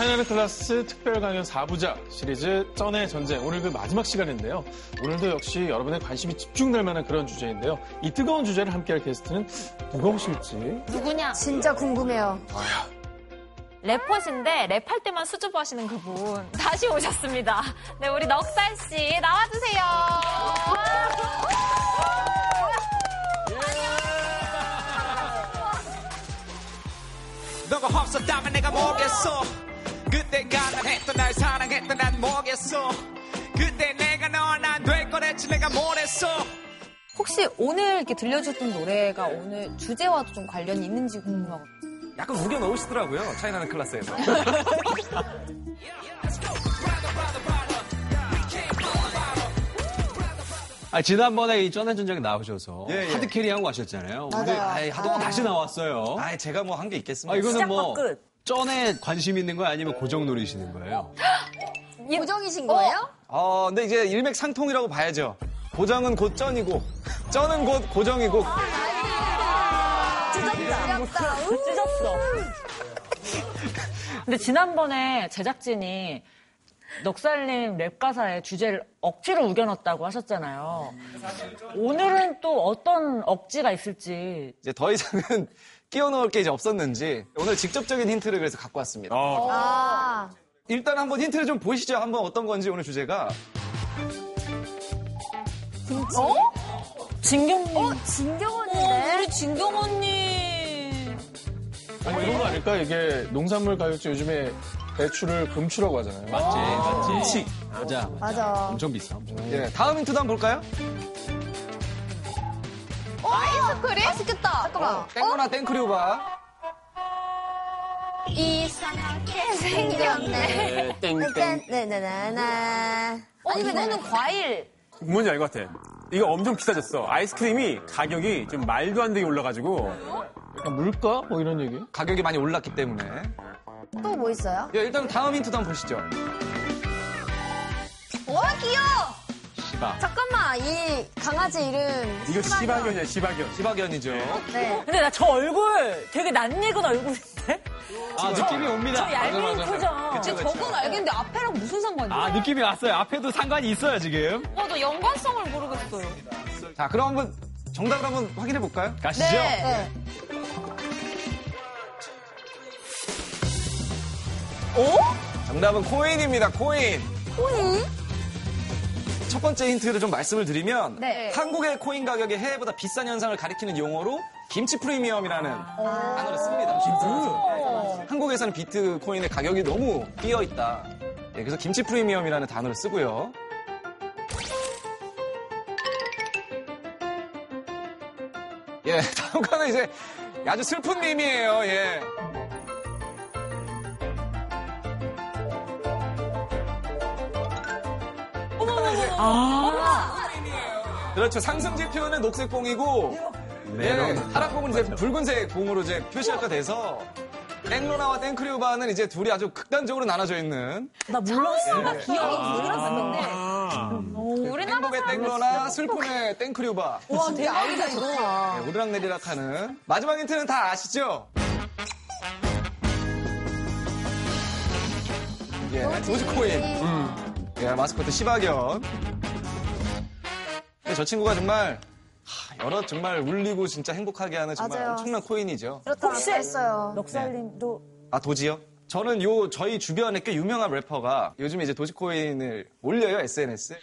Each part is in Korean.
차이나는 클라스 특별 강연 4부작 시리즈 쩐의 전쟁 오늘 그 마지막 시간인데요. 오늘도 역시 여러분의 관심이 집중될 만한 그런 주제인데요. 이 뜨거운 주제를 함께할 게스트는 누가 오실지 누구냐? 진짜 궁금해요. 래퍼신데 랩할 때만 수줍어 하시는 그분 다시 오셨습니다. 네, 우리 넉살 씨 나와주세요. 너가 없었다면 내가 뭐겠어 그때가 난 했던 날 사랑했던 난 뭐겠어 그때 내가 너와 난될 거랬지 내가 뭘 했어 혹시 오늘 이렇게 들려줬던 노래가 오늘 주제와도 좀 관련이 있는지 궁금하거든요. 약간 우겨 넣으시더라고요. 차이나는 클래스에서. 아, 지난번에 이 쩐의 전쟁에 나오셔서 예, 예. 하드 캐리 하고 가셨잖아요. 맞아요. 근데 아이, 하도 다시 나왔어요. 아, 제가 뭐 한 게 있겠습니까? 아, 이거는 뭐 시작과 끝. 쩐에 관심 있는 거예요? 아니면 고정 노리시는 거예요? 고정이신 거예요? 어, 근데 이제 일맥상통이라고 봐야죠. 고정은 곧 쩐이고, 쩐은 곧 고정이고. 찢었다. 찢었어. 근데 지난번에 제작진이 넉살님 랩 가사에 주제를 억지로 우겨넣었다고 하셨잖아요. 오늘은 또 어떤 억지가 있을지. 이제 더 이상은 끼워 넣을 게 이제 없었는지 오늘 직접적인 힌트를 그래서 갖고 왔습니다. 아, 일단 한번 힌트를 좀 보시죠. 한번 어떤 건지 오늘 주제가. 진경님. 어, 진경 언니네. 우리 진경 언니. 아니 이런 거 아닐까? 이게 농산물 가격제 요즘에 배추를 금추라고 하잖아요. 맞지, 맞지. 금치. 맞아. 맞아. 엄청 비싸. 엄청. 예, 다음 힌트도 한번 볼까요? 아이스크림? 맛있겠다. 잠깐만. 땡거나 땡크류바. 이상하게 생겼네. 땡땡. 네네네네. 어, 이거는 과일. 뭔지 알 것 같아. 이거 엄청 비싸졌어. 아이스크림이 가격이 좀 말도 안 되게 올라가지고. 아, 물가? 뭐 이런 얘기? 가격이 많이 올랐기 때문에. 또 뭐 있어요? 예, 일단 다음 힌트도 한번 보시죠. 와, 귀여워. 시바. 잠깐만, 이 강아지 이름. 이거 시바견이야, 시바견. 시바견이죠. 네. 근데 나 저 얼굴 되게 낯익은 얼굴인데? 아, 느낌이 옵니다. 저 얄미운. 표정. 그쵸, 그쵸. 저건 알겠는데 앞에랑 무슨 상관이야? 아, 느낌이 왔어요. 앞에도 상관이 있어요, 지금. 어, 너 연관성을 모르겠어요. 자, 그럼 한번 정답을 한번 확인해 볼까요? 가시죠. 네. 정답은 코인입니다. 코인. 코인? 첫 번째 힌트를 좀 말씀을 드리면 네. 한국의 코인 가격이 해외보다 비싼 현상을 가리키는 용어로 김치 프리미엄이라는 단어를 씁니다. 네. 한국에서는 비트코인의 가격이 너무 뛰어 있다. 예, 그래서 김치 프리미엄이라는 단어를 쓰고요. 예, 다음 거는 이제 아주 슬픈 밈이에요. 예. 그렇죠. 상승지표는 녹색 공이고 네, 하락공은 이제 붉은색 공으로 이제 표시가 돼서 땡로나와 땡크류바는 이제 둘이 아주 극단적으로 나눠져 있는 나 몰랐어. 나 네. 기억이 들었었는데. 행복의 땡로나 슬픔의 땡크류바 와, 대박이다, 이거. 네, 오르락내리락 하는 마지막 힌트는 다 아시죠? 예, 도지코인 예, 마스코트 시바견 근데 저 친구가 정말 하, 여러 정말 울리고 진짜 행복하게 하는 정말 맞아요. 엄청난 코인이죠 그렇다고 했어요. 넉살님도 아 도지요? 저는 요 저희 주변에 꽤 유명한 래퍼가 요즘 이제 도지코인을 올려요 SNS에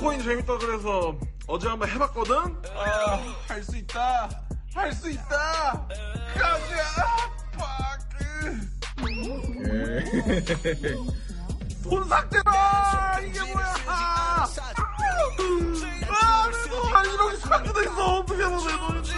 코인 재밌다 그래서 어제 한번 해봤거든? 아, 할 수 있다. 할 수 있다. 가자. 팍. 돈 삭제다. 이게 뭐야? 아, 아, 한 1억이 삭제됐어. 어떻게 하면 내 돈인지.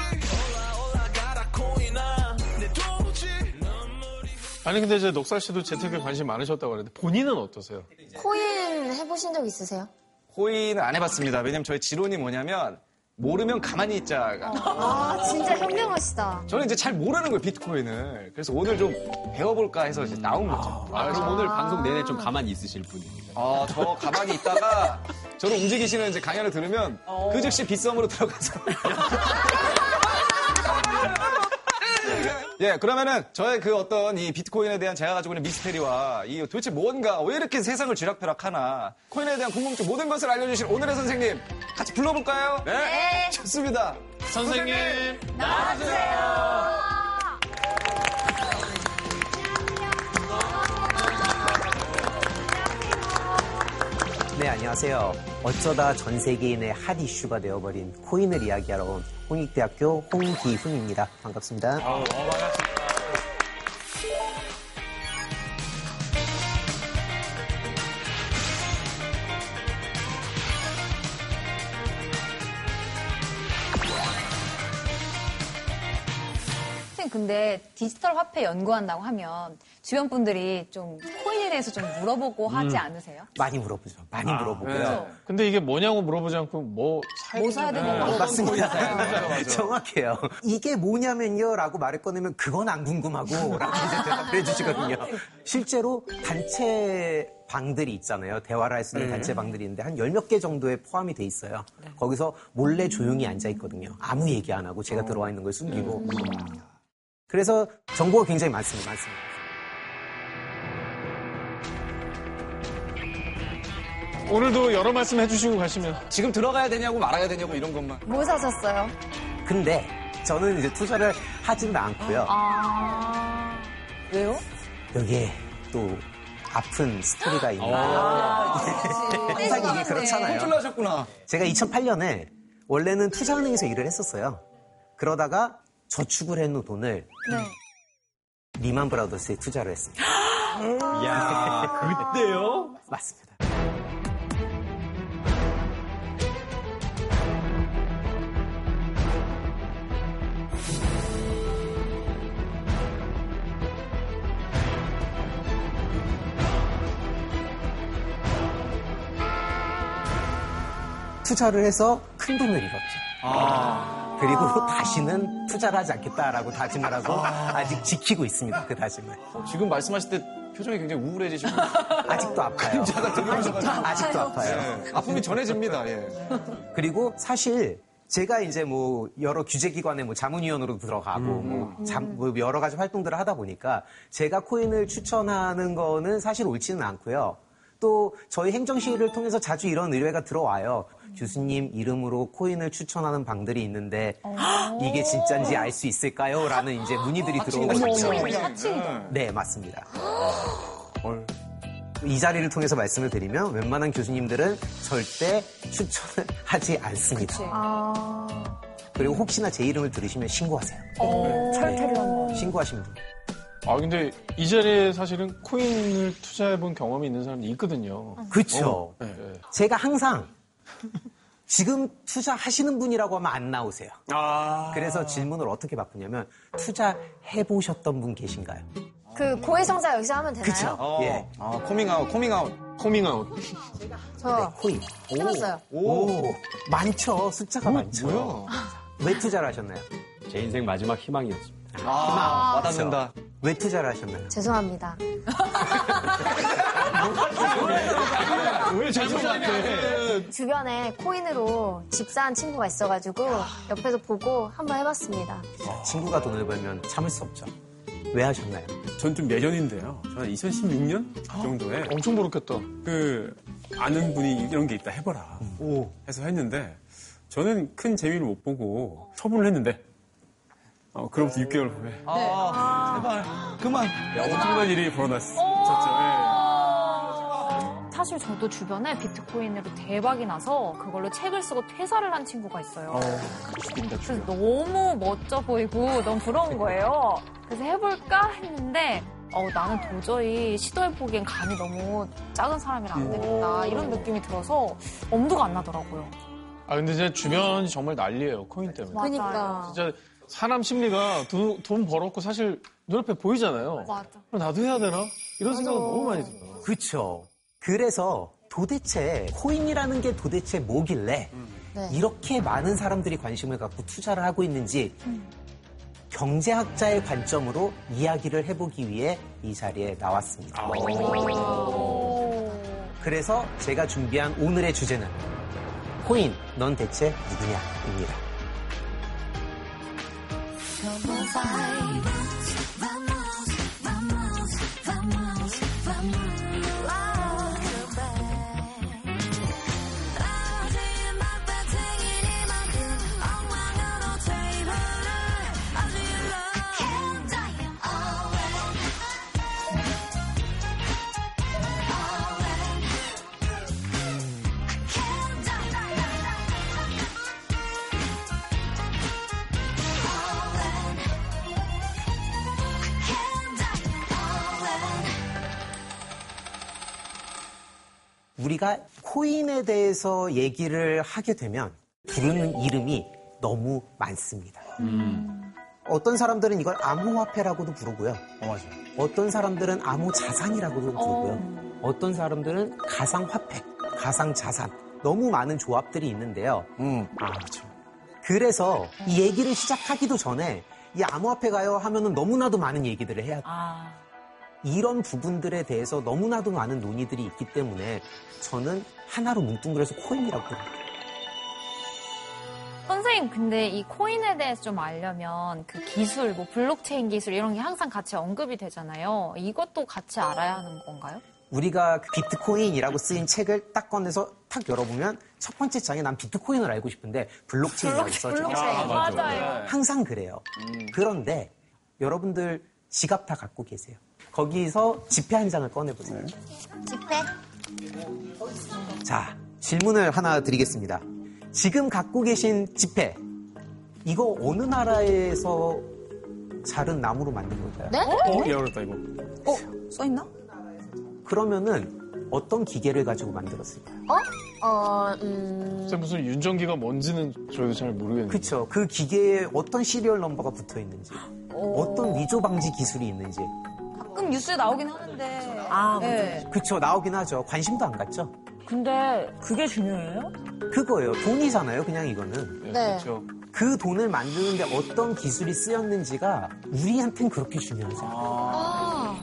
아니 근데 이제 넉살 씨도 재테크에 관심 많으셨다고 하는데 본인은 어떠세요? 코인 해보신 적 있으세요? 코인은 안 해봤습니다 왜냐면 저희 지론이 뭐냐면 모르면 가만히 있자가. 아, 진짜 현명하시다. 저는 이제 잘 모르는 거예요 비트코인을. 그래서 오늘 좀 배워볼까 해서 이제 나온 거죠. 아, 그럼 오늘 방송 내내 좀 가만히 있으실 분입니다. 아, 저 가만히 있다가 저를 움직이시는 이제 강연을 들으면 그 즉시 빗썸으로 들어가서 예, 그러면은 저의 그 어떤 이 비트코인에 대한 제가 가지고 있는 미스테리와 이 도대체 뭔가 왜 이렇게 세상을 쥐락펴락하나 코인에 대한 궁금증 모든 것을 알려주실 오늘의 선생님 같이 불러볼까요? 네. 좋습니다. 선생님. 네, 안녕하세요. 어쩌다 전 세계인의 핫 이슈가 되어버린 코인을 이야기하러 온 홍익대학교 홍기훈입니다. 반갑습니다. 선생님 근데 디지털 화폐 연구한다고 하면 주변 분들이 좀 코인에 대해서 좀 물어보고 하지 않으세요? 많이 물어보죠. 많이 물어보고요. 근데 이게 뭐냐고 물어보지 않고 뭐 사야 뭐 사야 되는 거 맞습니다. 정확해요. 이게 뭐냐면요 라고 말을 꺼내면 그건 안 궁금하고 라고 이제 대답을 해주시거든요. 실제로 단체 방들이 있잖아요. 대화를 할 수 있는 단체 방들이 있는데 한 열 몇 개 정도에 포함이 돼 있어요. 거기서 몰래 조용히 앉아 있거든요. 아무 얘기 안 하고 제가 들어와 있는 걸 숨기고. 그래서 정보가 굉장히 많습니다. 많습니다. 오늘도 여러 말씀 해주시고 가시면 지금 들어가야 되냐고 말아야 되냐고 이런 것만. 뭐 사셨어요? 근데 저는 이제 투자를 하지는 않고요. 아 왜요? 여기에 또 아픈 스토리가 있나요? 항상 이게 그렇잖아요. 쫄라셨구나. 제가 2008년에 원래는 투자은행에서 일을 했었어요. 그러다가 저축을 해놓은 돈을 리만 브라더스에 투자를 했습니다. 야 그때요? 맞습니다. 투자를 해서 큰 돈을 잃었죠. 그리고 다시는 투자를 하지 않겠다라고 다짐을 하고 아 직 지키고 있습니다. 그 다짐을. 지금 말씀하실 때 표정이 굉장히 우울해지시고 아직도 아파요. 자가 들리셔가지고 아직도 아파요. 예, 아픔이 전해집니다. 예. 그리고 사실 제가 이제 뭐 여러 규제기관의 뭐 자문위원으로 들어가고 뭐, 잠- 뭐 여러 가지 활동들을 하다 보니까 제가 코인을 추천하는 거는 사실 옳지는 않고요. 또 저희 행정시를 통해서 자주 이런 의뢰가 들어와요. 교수님 이름으로 코인을 추천하는 방들이 있는데 이게 진짜인지 알 수 있을까요? 라는 이제 문의들이 들어오거든요. 네, 맞습니다. 이 자리를 통해서 말씀을 드리면 웬만한 교수님들은 절대 추천을 하지 않습니다. 아, 그리고 혹시나 제 이름을 들으시면 신고하세요. 철퇴를 한 거. 신고하시면 됩니다. 아 근데 이 자리에 사실은 코인을 투자해본 경험이 있는 사람이 있거든요. 그렇죠. 네, 네. 제가 항상 지금 투자하시는 분이라고 하면 안 나오세요. 그래서 질문을 어떻게 바꾸냐면 투자해 보셨던 분 계신가요? 그 고해성사 여기서 하면 되나요? 그렇죠. 예. 아, 코밍아웃, 코밍아웃. 코밍아웃. 저 코인. 해봤어요. 오, 많죠. 숫자가 많죠. 왜 투자를 하셨나요? 제 인생 마지막 희망이었습니다. 아, 와닿는다. 왜 투자를 하셨나요? 죄송합니다. 왜 죄송한데? 주변에 코인으로 집사한 친구가 있어가지고 옆에서 보고 한번 해봤습니다. 친구가 돈을 벌면 참을 수 없죠. 왜 하셨나요? 전 좀 예전인데요. 저는 2016년 정도에 엄청 모르겠다. 그 아는 분이 이런 게 있다 해봐라 해서 했는데 저는 큰 재미를 못 보고 처분을 했는데 어, 그로부터 6개월 후에 아, 제발. 그만. 야, 엄청난 일이 벌어났었죠. 사실 저도 주변에 비트코인으로 대박이 나서 그걸로 책을 쓰고 퇴사를 한 친구가 있어요. 그래서 너무 멋져 보이고 너무 부러운 거예요. 그래서 해볼까 했는데 어, 나는 도저히 시도해보기엔 감이 너무 작은 사람이라 안 되겠다 이런 느낌이 들어서 엄두가 안 나더라고요. 아 근데 제 주변이 정말 난리예요 코인 때문에. 맞아요. 그러니까. 진짜 사람 심리가 돈, 돈 벌었고 사실 눈앞에 보이잖아요. 맞아. 그럼 나도 해야 되나? 이런 생각은 너무 많이 들어요. 그렇죠. 그래서 도대체 코인이라는 게 도대체 뭐길래 네. 이렇게 많은 사람들이 관심을 갖고 투자를 하고 있는지 경제학자의 관점으로 이야기를 해보기 위해 이 자리에 나왔습니다. 그래서 제가 준비한 오늘의 주제는 코인, 넌 대체 누구냐 입니다. 우리가 코인에 대해서 얘기를 하게 되면 부르는 이름이 너무 많습니다. 어떤 사람들은 이걸 암호화폐라고도 부르고요. 어떤 사람들은 암호자산이라고도 부르고요. 어 떤 사람들은 가상화폐, 가상자산. 너무 많은 조합들이 있는데요. 아, 그렇죠. 그래서 이 얘기를 시작하기도 전에 이 암호화폐 가요 하면은 너무나도 많은 얘기들을 해야 돼요. 아, 이런 부분들에 대해서 너무나도 많은 논의들이 있기 때문에 저는 하나로 뭉뚱그려서 코인이라고 합니다. 선생님, 근데 이 코인에 대해서 좀 알려면 그 기술, 뭐 블록체인 기술 이런 게 항상 같이 언급이 되잖아요. 이것도 같이 알아야 하는 건가요? 우리가 그 비트코인이라고 쓰인 책을 딱 꺼내서 탁 열어보면 첫 번째 장에 난 비트코인을 알고 싶은데 블록체인이라고 써져 있어요. 블록체인. 맞아요. 항상 그래요. 그런데 여러분들 지갑 다 갖고 계세요. 거기서 지폐 한 장을 꺼내보세요. 집회? 자, 질문을 하나 드리겠습니다. 지금 갖고 계신 지폐, 이거 어느 나라에서 자른 나무로 만든 걸까요? 네? 어? 야, 어렵다, 이거. 어? 써있나? 그러면은 어떤 기계를 가지고 만들었을까요? 어? 어, 음. 진짜 무슨 윤전기가 뭔지는 저희도 잘 모르겠는데. 그쵸. 그 기계에 어떤 시리얼 넘버가 붙어 있는지, 어떤 위조 방지 기술이 있는지. 가끔 뉴스에 나오긴 하는데. 아, 네. 그쵸. 나오긴 하죠. 관심도 안 갔죠? 근데 그게 중요해요? 그거예요. 돈이잖아요. 그냥 이거는. 네, 네. 그렇죠. 그 돈을 만드는데 어떤 기술이 쓰였는지가 우리한텐 그렇게 중요하지 않아. 아.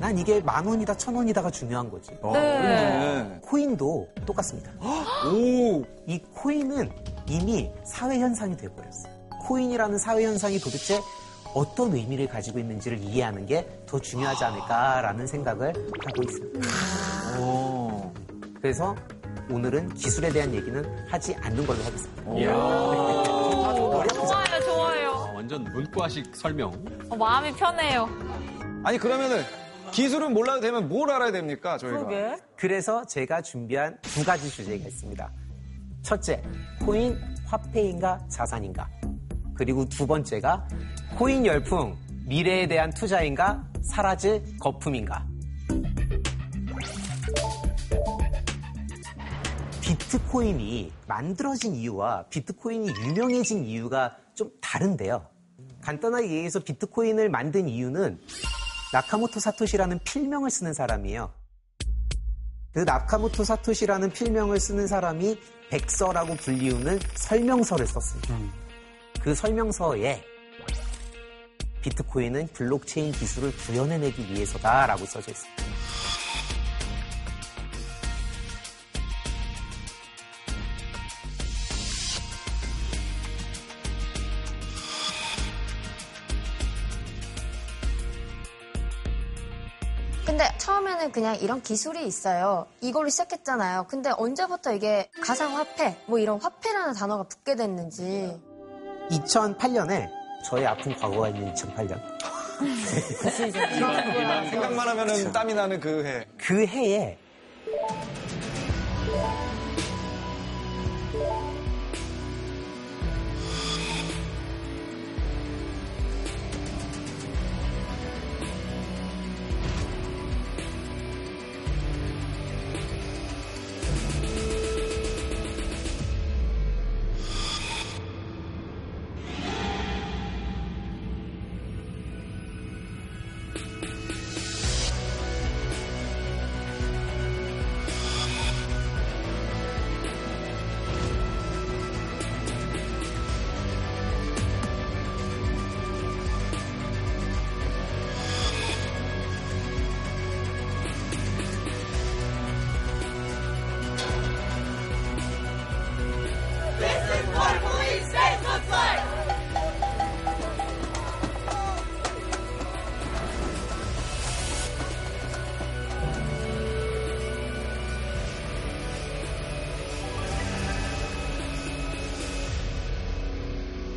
난 이게 만 원이다, 천 원이다가 중요한 거지. 네. 코인도 똑같습니다. 오! 이 코인은 이미 사회 현상이 돼버렸어요. 코인이라는 사회 현상이 도대체 어떤 의미를 가지고 있는지를 이해하는 게 더 중요하지 않을까라는 생각을 하고 있습니다. 그래서 오늘은 기술에 대한 얘기는 하지 않는 걸로 하겠습니다. 좋아요, 좋아요. 아, 완전 문과식 설명. 어, 마음이 편해요. 아니, 그러면은 기술은 몰라도 되면 뭘 알아야 됩니까, 저희가? 그러게. 그래서 제가 준비한 두 가지 주제가 있습니다. 첫째, 코인 화폐인가 자산인가? 그리고 두 번째가 코인 열풍 미래에 대한 투자인가 사라질 거품인가? 비트코인이 만들어진 이유와 비트코인이 유명해진 이유가 좀 다른데요. 간단하게 얘기해서 비트코인을 만든 이유는 나카모토 사토시라는 필명을 쓰는 사람이에요. 그 나카모토 사토시라는 필명을 쓰는 사람이 백서라고 불리우는 설명서를 썼습니다. 그 설명서에 비트코인은 블록체인 기술을 구현해내기 위해서다라고 써져 있습니다. 근데 처음에는 그냥 이런 기술이 있어요. 이걸로 시작했잖아요. 근데 언제부터 이게 가상화폐, 뭐 이런 화폐라는 단어가 붙게 됐는지. 2008년에 저의 아픈 과거가 있는 2008년. 생각만 하면은 땀이 나는 그 해. 그 해에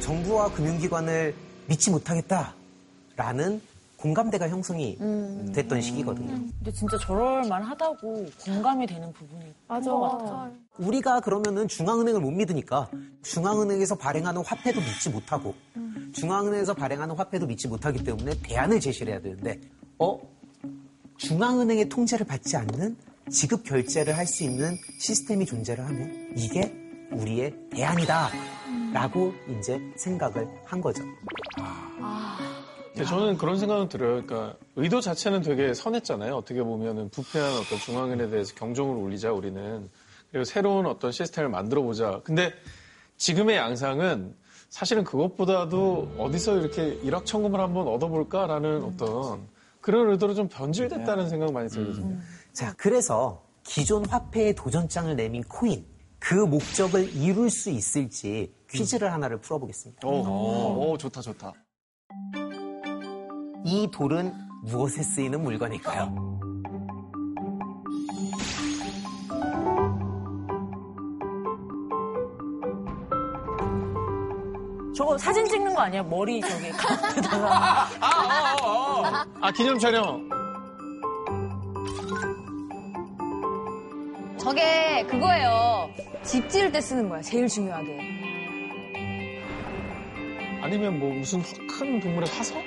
정부와 금융기관을 믿지 못하겠다라는 공감대가 형성이 됐던 시기거든요. 근데 진짜 저럴만 하다고 공감이 되는 부분이 맞아. 것 같아요. 우리가 그러면은 중앙은행을 못 믿으니까 중앙은행에서 발행하는 화폐도 믿지 못하고 중앙은행에서 발행하는 화폐도 믿지 못하기 때문에 대안을 제시를 해야 되는데 어 중앙은행의 통제를 받지 않는 지급 결제를 할 수 있는 시스템이 존재를 하면 이게 우리의 대안이다. 라고 이제 생각을 한 거죠. 근데 저는 그런 생각은 들어요. 그러니까 의도 자체는 되게 선했잖아요. 어떻게 보면은 부패한 어떤 중앙은에 대해서 경종을 울리자 우리는 그리고 새로운 어떤 시스템을 만들어 보자. 근데 지금의 양상은 사실은 그것보다도 어디서 이렇게 일확천금을 한번 얻어볼까라는 어떤 그런 의도로 좀 변질됐다는 생각 많이 들거든요. 자, 그래서 기존 화폐의 도전장을 내민 코인, 그 목적을 이룰 수 있을지 퀴즈를 하나를 풀어보겠습니다. 오, 오, 좋다, 좋다. 이 돌은 무엇에 쓰이는 물건일까요? 저거 사진 찍는 거 아니야? 머리 저기 가운데다가. 아 기념 촬영. 저게 그거예요. 집 지을 때 쓰는 거야. 제일 중요하게. 아니면 뭐 무슨 큰 동물의 화석?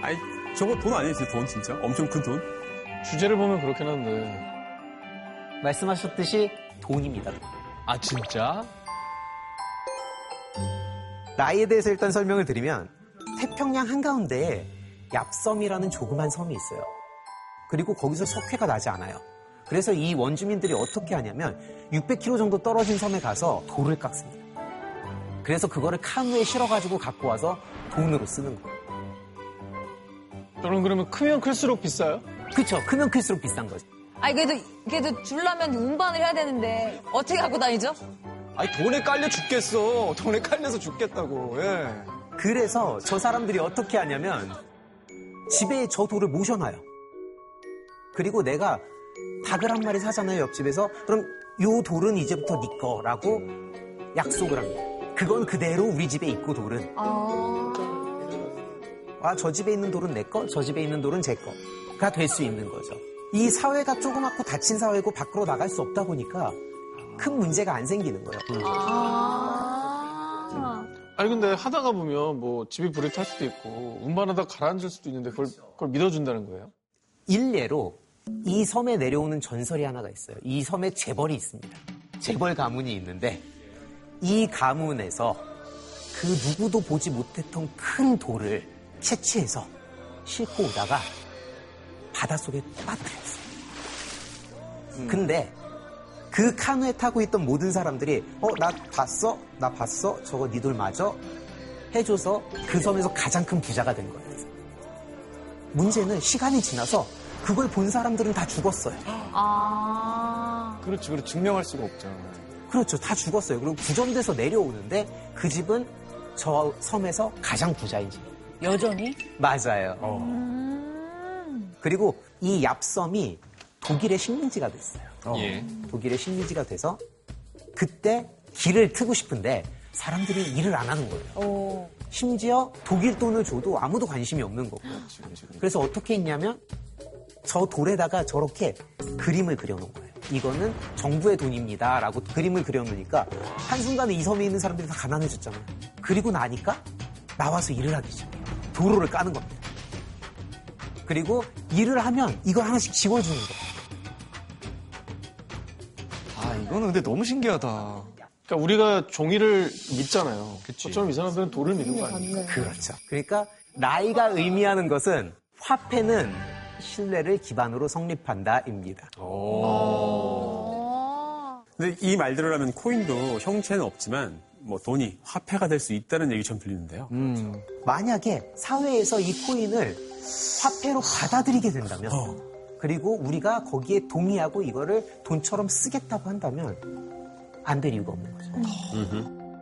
아니, 저거 돈 아니에요, 돈 진짜? 엄청 큰 돈? 주제를 보면 그렇긴 한데. 말씀하셨듯이 돈입니다. 아, 진짜? 나이에 대해서 일단 설명을 드리면 태평양 한가운데에 얍섬이라는 조그만 섬이 있어요. 그리고 거기서 석회가 나지 않아요. 그래서 이 원주민들이 어떻게 하냐면 600km 정도 떨어진 섬에 가서 돌을 깎습니다. 그래서 그거를 카누에 실어가지고 갖고 와서 돈으로 쓰는 거예요. 저는 그러면 크면 클수록 비싸요? 그쵸. 크면 클수록 비싼 거죠. 아니 그래도 그래도 줄라면 운반을 해야 되는데 어떻게 갖고 다니죠? 아니, 돈에 깔려 죽겠어. 돈에 깔려서 죽겠다고, 예. 그래서 저 사람들이 어떻게 하냐면 집에 저 돌을 모셔놔요. 그리고 내가 닭을 한 마리 사잖아요, 옆집에서. 그럼 요 돌은 이제부터 네 거라고 약속을 합니다. 그건 그대로 우리 집에 있고 돌은. 아, 저 집에 있는 돌은 내 거, 저 집에 있는 돌은 제 거가 될 수 있는 거죠. 이 사회가 조그맣고 닫힌 사회고 밖으로 나갈 수 없다 보니까 큰 문제가 안 생기는 거예요. 아니 근데 하다가 보면 뭐 집이 불이 탈 수도 있고 운반하다 가라앉을 수도 있는데 그걸, 그걸 믿어준다는 거예요? 일례로 이 섬에 내려오는 전설이 하나가 있어요. 이 섬에 재벌이 있습니다. 재벌 가문이 있는데 이 가문에서 그 누구도 보지 못했던 큰 돌을 채취해서 싣고 오다가 바닷속에 빠뜨렸어요. 근데 그 카누에 타고 있던 모든 사람들이 어 나 봤어? 나 봤어? 저거 네돌 맞아? 해줘서 그 섬에서 가장 큰 부자가 된 거예요. 문제는 시간이 지나서 그걸 본 사람들은 다 죽었어요. 아. 그렇지, 그렇지. 증명할 수가 없잖아. 그렇죠. 다 죽었어요. 그리고 구점돼서 내려오는데 그 집은 저 섬에서 가장 부자인 집. 여전히? 맞아요. 그리고 이 얍섬이 독일의 식민지가 됐어요. 예. 독일의 식민지가 돼서 그때 길을 트고 싶은데 사람들이 일을 안 하는 거예요. 오. 심지어 독일 돈을 줘도 아무도 관심이 없는 거고. 그래서 어떻게 했냐면 저 돌에다가 저렇게 그림을 그려놓은 거예요. 이거는 정부의 돈입니다. 라고 그림을 그려놓으니까 한순간에 이 섬에 있는 사람들이 다 가난해졌잖아요. 그리고 나니까 나와서 일을 하기 시작해요. 도로를 까는 겁니다. 그리고 일을 하면 이걸 하나씩 지워주는 거예요. 아, 이거는 근데 너무 신기하다. 그러니까 우리가 종이를 믿잖아요. 그처럼 이 사람들은 돌을 믿는 거 아니에요? 그렇죠. 그러니까 나이가 의미하는 것은 화폐는 신뢰를 기반으로 성립한다입니다. 근데 이 말대로 하면 코인도 형체는 없지만 뭐 돈이 화폐가 될 수 있다는 얘기처럼 들리는데요. 만약에 사회에서 이 코인을 화폐로 받아들이게 된다면 그리고 우리가 거기에 동의하고 이거를 돈처럼 쓰겠다고 한다면 안 될 이유가 없는 거죠.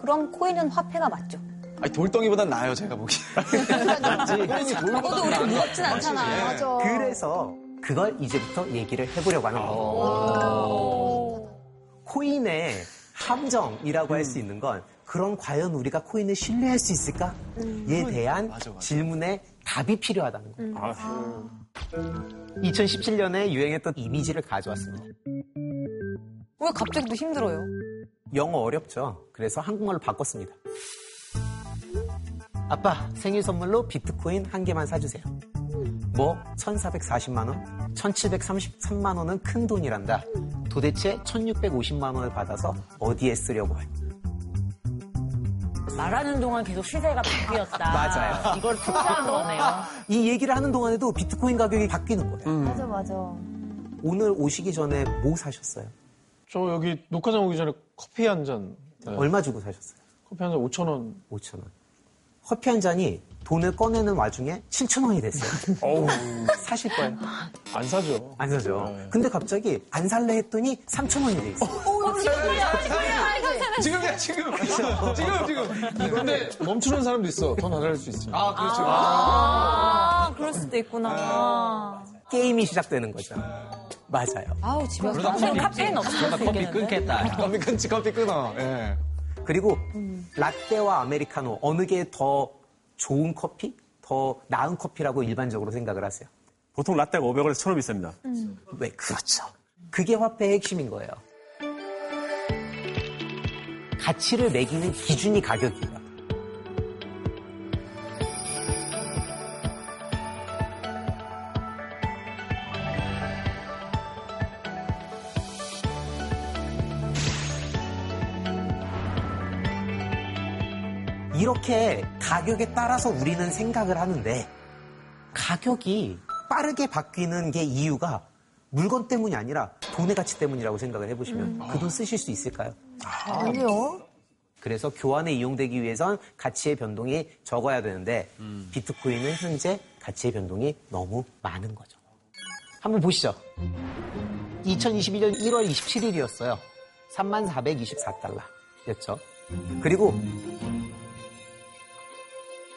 그럼 코인은 화폐가 맞죠? 아니, 돌덩이보단 나아요, 제가 적어도 돌보다 우리. 무겁진 않잖아. 맞아. 그래서 그걸 이제부터 얘기를 해보려고 하는 겁니다. 코인의 함정이라고 할수 있는 건 그럼 과연 우리가 코인을 신뢰할 수 있을까?에 대한 맞아, 맞아. 질문에 답이 필요하다는 거예요. 2017년에 유행했던 이미지를 가져왔습니다. 왜 갑자기 또 힘들어요? 영어 어렵죠. 그래서 한국말로 바꿨습니다. 아빠, 생일 선물로 비트코인 한 개만 사주세요. 뭐 1,440만 원, 1,733만 원은 큰 돈이란다. 도대체 1,650만 원을 받아서 어디에 쓰려고 해? 말하는 동안 계속 시세가 바뀌었다. 맞아요. 이걸 특정한 거네요. 이 얘기를 하는 동안에도 비트코인 가격이 바뀌는 거예요. 맞아, 맞아. 오늘 오시기 전에 뭐 사셨어요? 저 여기 녹화장 오기 전에 커피 한 잔. 네. 얼마 주고 사셨어요? 커피 한 잔 5천 원. 5천 원. 커피 한 잔이 돈을 꺼내는 와중에 7천 원이 됐어요. 어우, 사실 거예요? 안 사죠. 안 사죠. 네. 근데 갑자기 안 살래 했더니 3천 원이 돼 있어요. 지금이야, 지금. 지금, 지금. 근데 멈추는 사람도 있어. 더 나갈 수 있어. 아, 그렇죠. 아, 그럴 수도 있구나. 게임이 시작되는 거죠. 맞아요. 아우, 집에 그러다 가서 커피 카페인 없을 수 커피 있겠는데? 끊겠다. 커피 끊지, 커피 끊어. 예. 그리고 라떼와 아메리카노 어느 게 더 좋은 커피? 더 나은 커피라고 일반적으로 생각을 하세요. 보통 라떼가 500원에서 1000원 비쌉니다. 왜? 그렇죠. 그게 화폐의 핵심인 거예요. 가치를 매기는 기준이 가격이에요. 이렇게 가격에 따라서 우리는 생각을 하는데 가격이 빠르게 바뀌는 게 이유가 물건 때문이 아니라 돈의 가치 때문이라고 생각을 해보시면 그돈 쓰실 수 있을까요? 아 니요. 그래서 교환에 이용되기 위해선 가치의 변동이 적어야 되는데 비트코인은 현재 가치의 변동이 너무 많은 거죠. 한번 보시죠. 2022년 1월 27일이었어요. 3424달러였죠. 그리고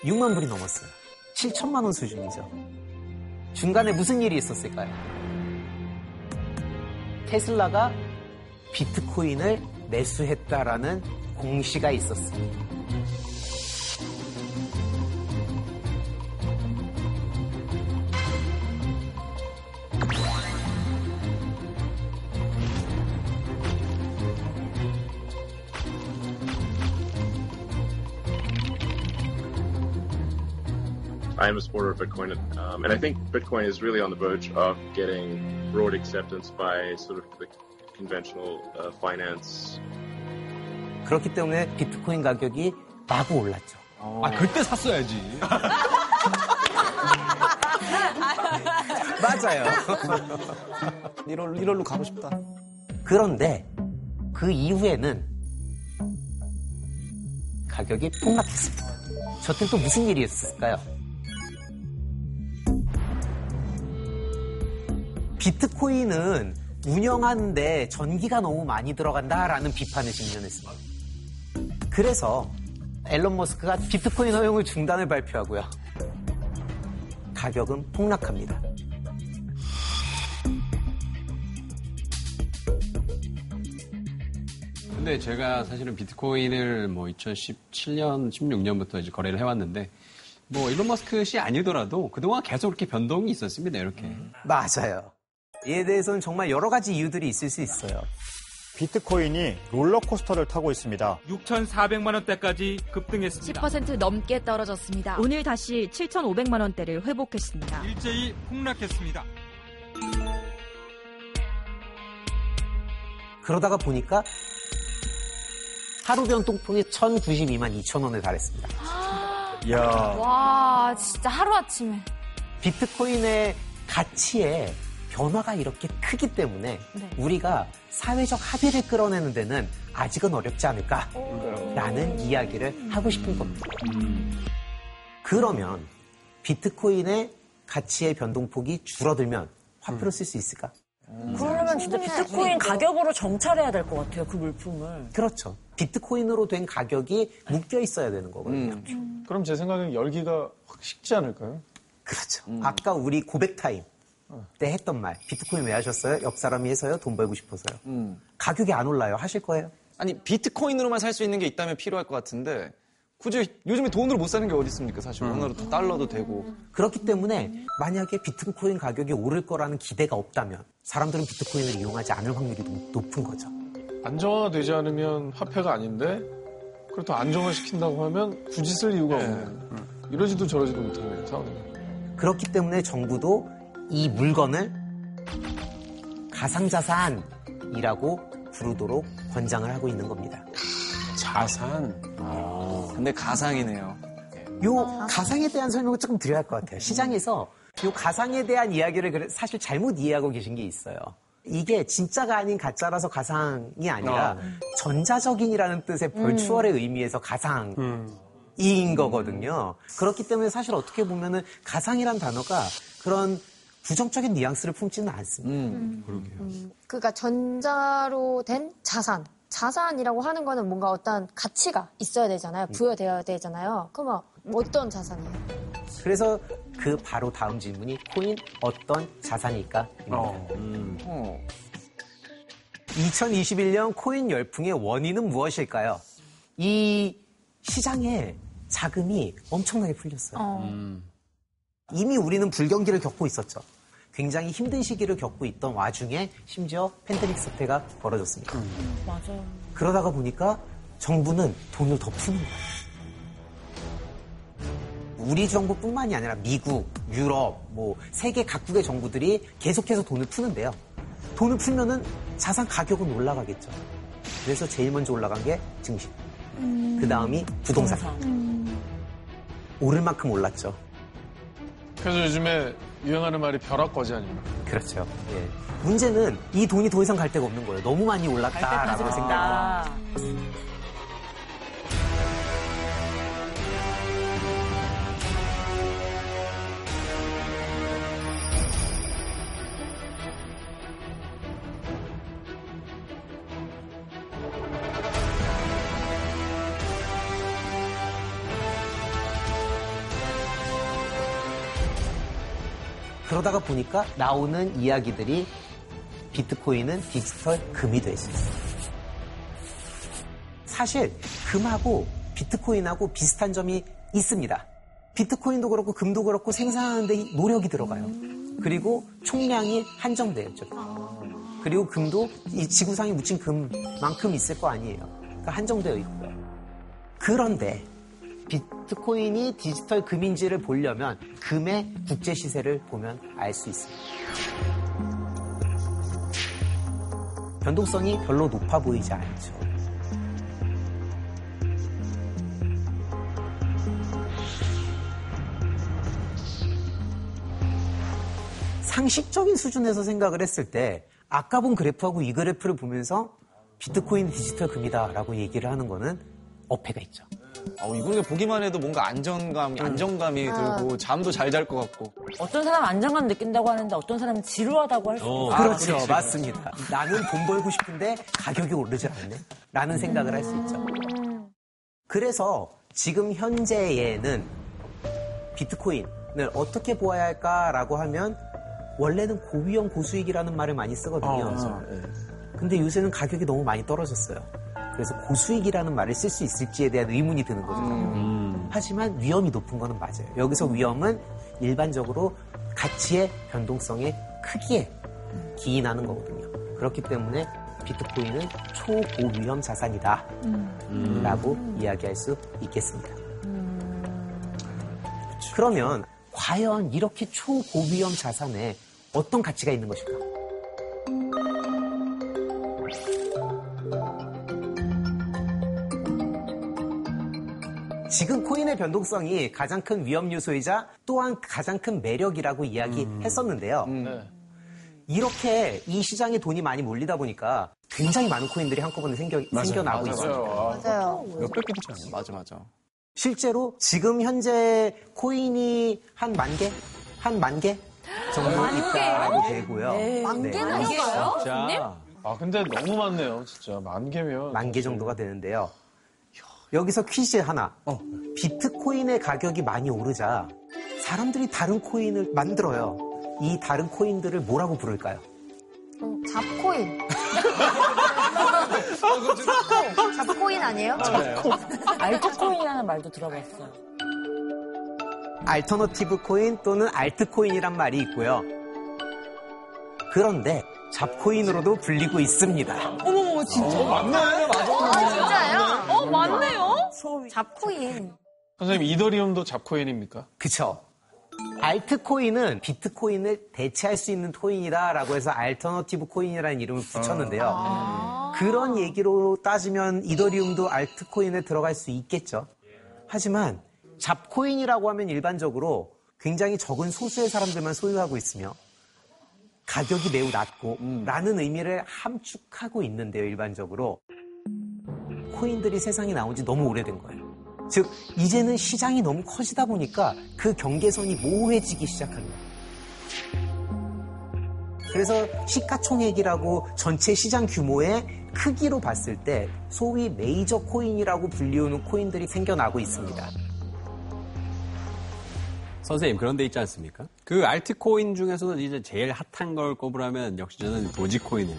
6만 불이 넘었어요. 7천만 원 수준이죠. 중간에 무슨 일이 있었을까요? 테슬라가 비트코인을 매수했다라는 공시가 있었어요. I am a supporter of Bitcoin, um, and I think Bitcoin is really on the verge of getting broad acceptance by sort of the conventional uh, finance. 그렇기 때문에 비트코인 가격이 마구 올랐죠. 아, 그때 샀어야지. 맞아요. 1월, 1월로 가고 싶다. 그런데 그 이후에는 가격이 폭락했습니다. 저때 또 무슨 일이 있었을까요? 비트코인은 운영하는데 전기가 너무 많이 들어간다라는 비판을 직면했습니다. 그래서 앨런 머스크가 비트코인 허용을 중단을 발표하고요. 가격은 폭락합니다. 근데 제가 사실은 비트코인을 뭐 2017년, 16년부터 이제 거래를 해왔는데 뭐 일론 머스크 씨 아니더라도 그동안 계속 이렇게 변동이 있었습니다. 이렇게. 맞아요. 이에 대해서는 정말 여러 가지 이유들이 있을 수 있어요. 비트코인이 롤러코스터를 타고 있습니다. 6,400만 원대까지 급등했습니다. 10% 넘게 떨어졌습니다. 오늘 다시 7,500만 원대를 회복했습니다. 일제히 폭락했습니다. 그러다가 보니까 하루 변동폭이 1,092만 2천 원에 달했습니다. 이야. 와, 진짜 하루아침에. 비트코인의 가치에 변화가 이렇게 크기 때문에 네. 우리가 사회적 합의를 끌어내는 데는 아직은 어렵지 않을까라는 이야기를 하고 싶은 겁니다. 그러면 비트코인의 가치의 변동폭이 줄어들면 화폐로 쓸 수 있을까? 그러면 진짜 비트코인 가격으로 정찰해야 될 것 같아요, 그 물품을. 그렇죠. 비트코인으로 된 가격이 묶여 있어야 되는 거거든요. 그럼 제 생각엔 열기가 확 식지 않을까요? 그렇죠. 아까 우리 고백 타임 때 했던 말, 비트코인 왜 하셨어요? 옆 사람이 해서요? 돈 벌고 싶어서요? 가격이 안 올라요. 하실 거예요? 아니, 비트코인으로만 살 수 있는 게 있다면 필요할 것 같은데, 굳이 요즘에 돈으로 못 사는 게 어디 있습니까? 사실 원화로 다 달러도 되고. 그렇기 때문에 만약에 비트코인 가격이 오를 거라는 기대가 없다면 사람들은 비트코인을 이용하지 않을 확률이 높- 높은 거죠. 안정화되지 않으면 화폐가 아닌데 그렇다고 안정화 시킨다고 하면 굳이 쓸 이유가 없는 이러지도 저러지도 못하는 상황입니다. 그렇기 때문에 정부도 이 물건을 가상자산이라고 부르도록 권장을 하고 있는 겁니다. 자산. 근데 가상이네요. 요 가상에 대한 설명을 조금 드려야 할 것 같아요. 시장에서 요 가상에 대한 이야기를 사실 잘못 이해하고 계신 게 있어요. 이게 진짜가 아닌 가짜라서 가상이 아니라 아. 전자적인이라는 뜻의 벌추얼의 의미에서 가상인 거거든요. 그렇기 때문에 사실 어떻게 보면은 가상이란 단어가 그런 부정적인 뉘앙스를 품지는 않습니다. 그러니까 전자로 된 자산. 자산이라고 하는 거는 뭔가 어떤 가치가 있어야 되잖아요. 부여되어야 되잖아요. 그러면 어떤 자산이에요? 그래서 그 바로 다음 질문이 코인 어떤 자산일까? 입니다. 어. 2021년 코인 열풍의 원인은 무엇일까요? 이 시장에 자금이 엄청나게 풀렸어요. 이미 우리는 불경기를 겪고 있었죠. 굉장히 힘든 시기를 겪고 있던 와중에 심지어 팬데믹 사태가 벌어졌습니다. 맞아요. 그러다가 보니까 정부는 돈을 더 푸는 거예요. 우리 정부뿐만이 아니라 미국, 유럽, 뭐 세계 각국의 정부들이 계속해서 돈을 푸는데요. 돈을 풀면은 자산 가격은 올라가겠죠. 그래서 제일 먼저 올라간 게 증시. 그 다음이 부동산. 오를 만큼 올랐죠. 그래서 요즘에 유행하는 말이 벼락거지 아닙니까? 그렇죠. 예. 문제는 이 돈이 더 이상 갈 데가 없는 거예요. 너무 많이 올랐다라고 생각해요. 그러다가 보니까 나오는 이야기들이 비트코인은 디지털 금이 되지. 사실 금하고 비트코인하고 비슷한 점이 있습니다. 비트코인도 그렇고 금도 그렇고 생산하는데 노력이 들어가요. 그리고 총량이 한정돼요. 그리고 금도 이 지구상에 묻힌 금만큼 있을 거 아니에요. 그러니까 한정되어 있고요. 그런데 비트코인이 디지털 금인지를 보려면 금의 국제 시세를 보면 알 수 있습니다. 변동성이 별로 높아 보이지 않죠. 상식적인 수준에서 생각을 했을 때 아까 본 그래프하고 이 그래프를 보면서 비트코인 디지털 금이다라고 얘기를 하는 거는 어폐가 있죠. 어, 이거는 보기만 해도 뭔가 안정감, 안정감이 아. 들고 잠도 잘 잘 것 같고. 어떤 사람은 안정감 느낀다고 하는데 어떤 사람은 지루하다고 할 수 있어요. 그렇죠. 맞습니다. 나는 돈 벌고 싶은데 가격이 오르질 않네. 라는 생각을 할 수 있죠. 그래서 지금 현재에는 비트코인을 어떻게 보아야 할까라고 하면 원래는 고위험 고수익이라는 말을 많이 쓰거든요. 근데 요새는 가격이 너무 많이 떨어졌어요. 그래서 고수익이라는 말을 쓸 수 있을지에 대한 의문이 드는 거죠. 하지만 위험이 높은 거는 맞아요. 여기서 위험은 일반적으로 가치의 변동성의 크기에 기인하는 거거든요. 그렇기 때문에 비트코인은 초고위험 자산이다. 라고 이야기할 수 있겠습니다. 그러면 과연 이렇게 초고위험 자산에 어떤 가치가 있는 것일까? 코인의 변동성이 가장 큰 위험 요소이자 또한 가장 큰 매력이라고 이야기했었는데요. 네. 이렇게 이 시장에 돈이 많이 몰리다 보니까 굉장히 많은 코인들이 한꺼번에 생겨, 생겨나고 있어요. 맞아요. 몇백 개 되지 않나요? 맞아, 맞아. 실제로 지금 현재 코인이 한 만 개? 한 만 개? 정도 있다라고 되고요. 네. 만 네. 개나 있어요? 진짜. 아 근데 너무 많네요, 진짜 만 개면. 만 개 정도가 되는데요. 여기서 퀴즈 하나. 비트코인의 가격이 많이 오르자 사람들이 다른 코인을 만들어요. 이 다른 코인들을 뭐라고 부를까요? 어, 잡코인. 잡코인 아니에요? 알트코인이라는 말도 들어봤어요. 알터너티브 코인 또는 알트코인이란 말이 있고요. 그런데 잡코인으로도 불리고 있습니다. 어머머, 진짜. 맞네, 맞아. 아, 진짜요? 어, 맞네요? 잡코인. 선생님 이더리움도 잡코인입니까? 그쵸. 알트코인은 비트코인을 대체할 수 있는 코인이다라고 해서 alternative coin이라는 이름을 붙였는데요. 그런 얘기로 따지면 이더리움도 알트코인에 들어갈 수 있겠죠. 하지만 잡코인이라고 하면 일반적으로 굉장히 적은 소수의 사람들만 소유하고 있으며 가격이 매우 낮고 라는 의미를 함축하고 있는데요, 일반적으로. 코인들이 세상에 나온 지 너무 오래된 거예요. 즉, 이제는 시장이 너무 커지다 보니까 그 경계선이 모호해지기 시작합니다. 그래서 시가총액이라고 전체 시장 규모의 크기로 봤을 때 소위 메이저 코인이라고 불리우는 코인들이 생겨나고 있습니다. 선생님 그런 데 있지 않습니까? 그 알트코인 중에서도 이제 제일 핫한 걸 꼽으라면 역시 저는 도지코인을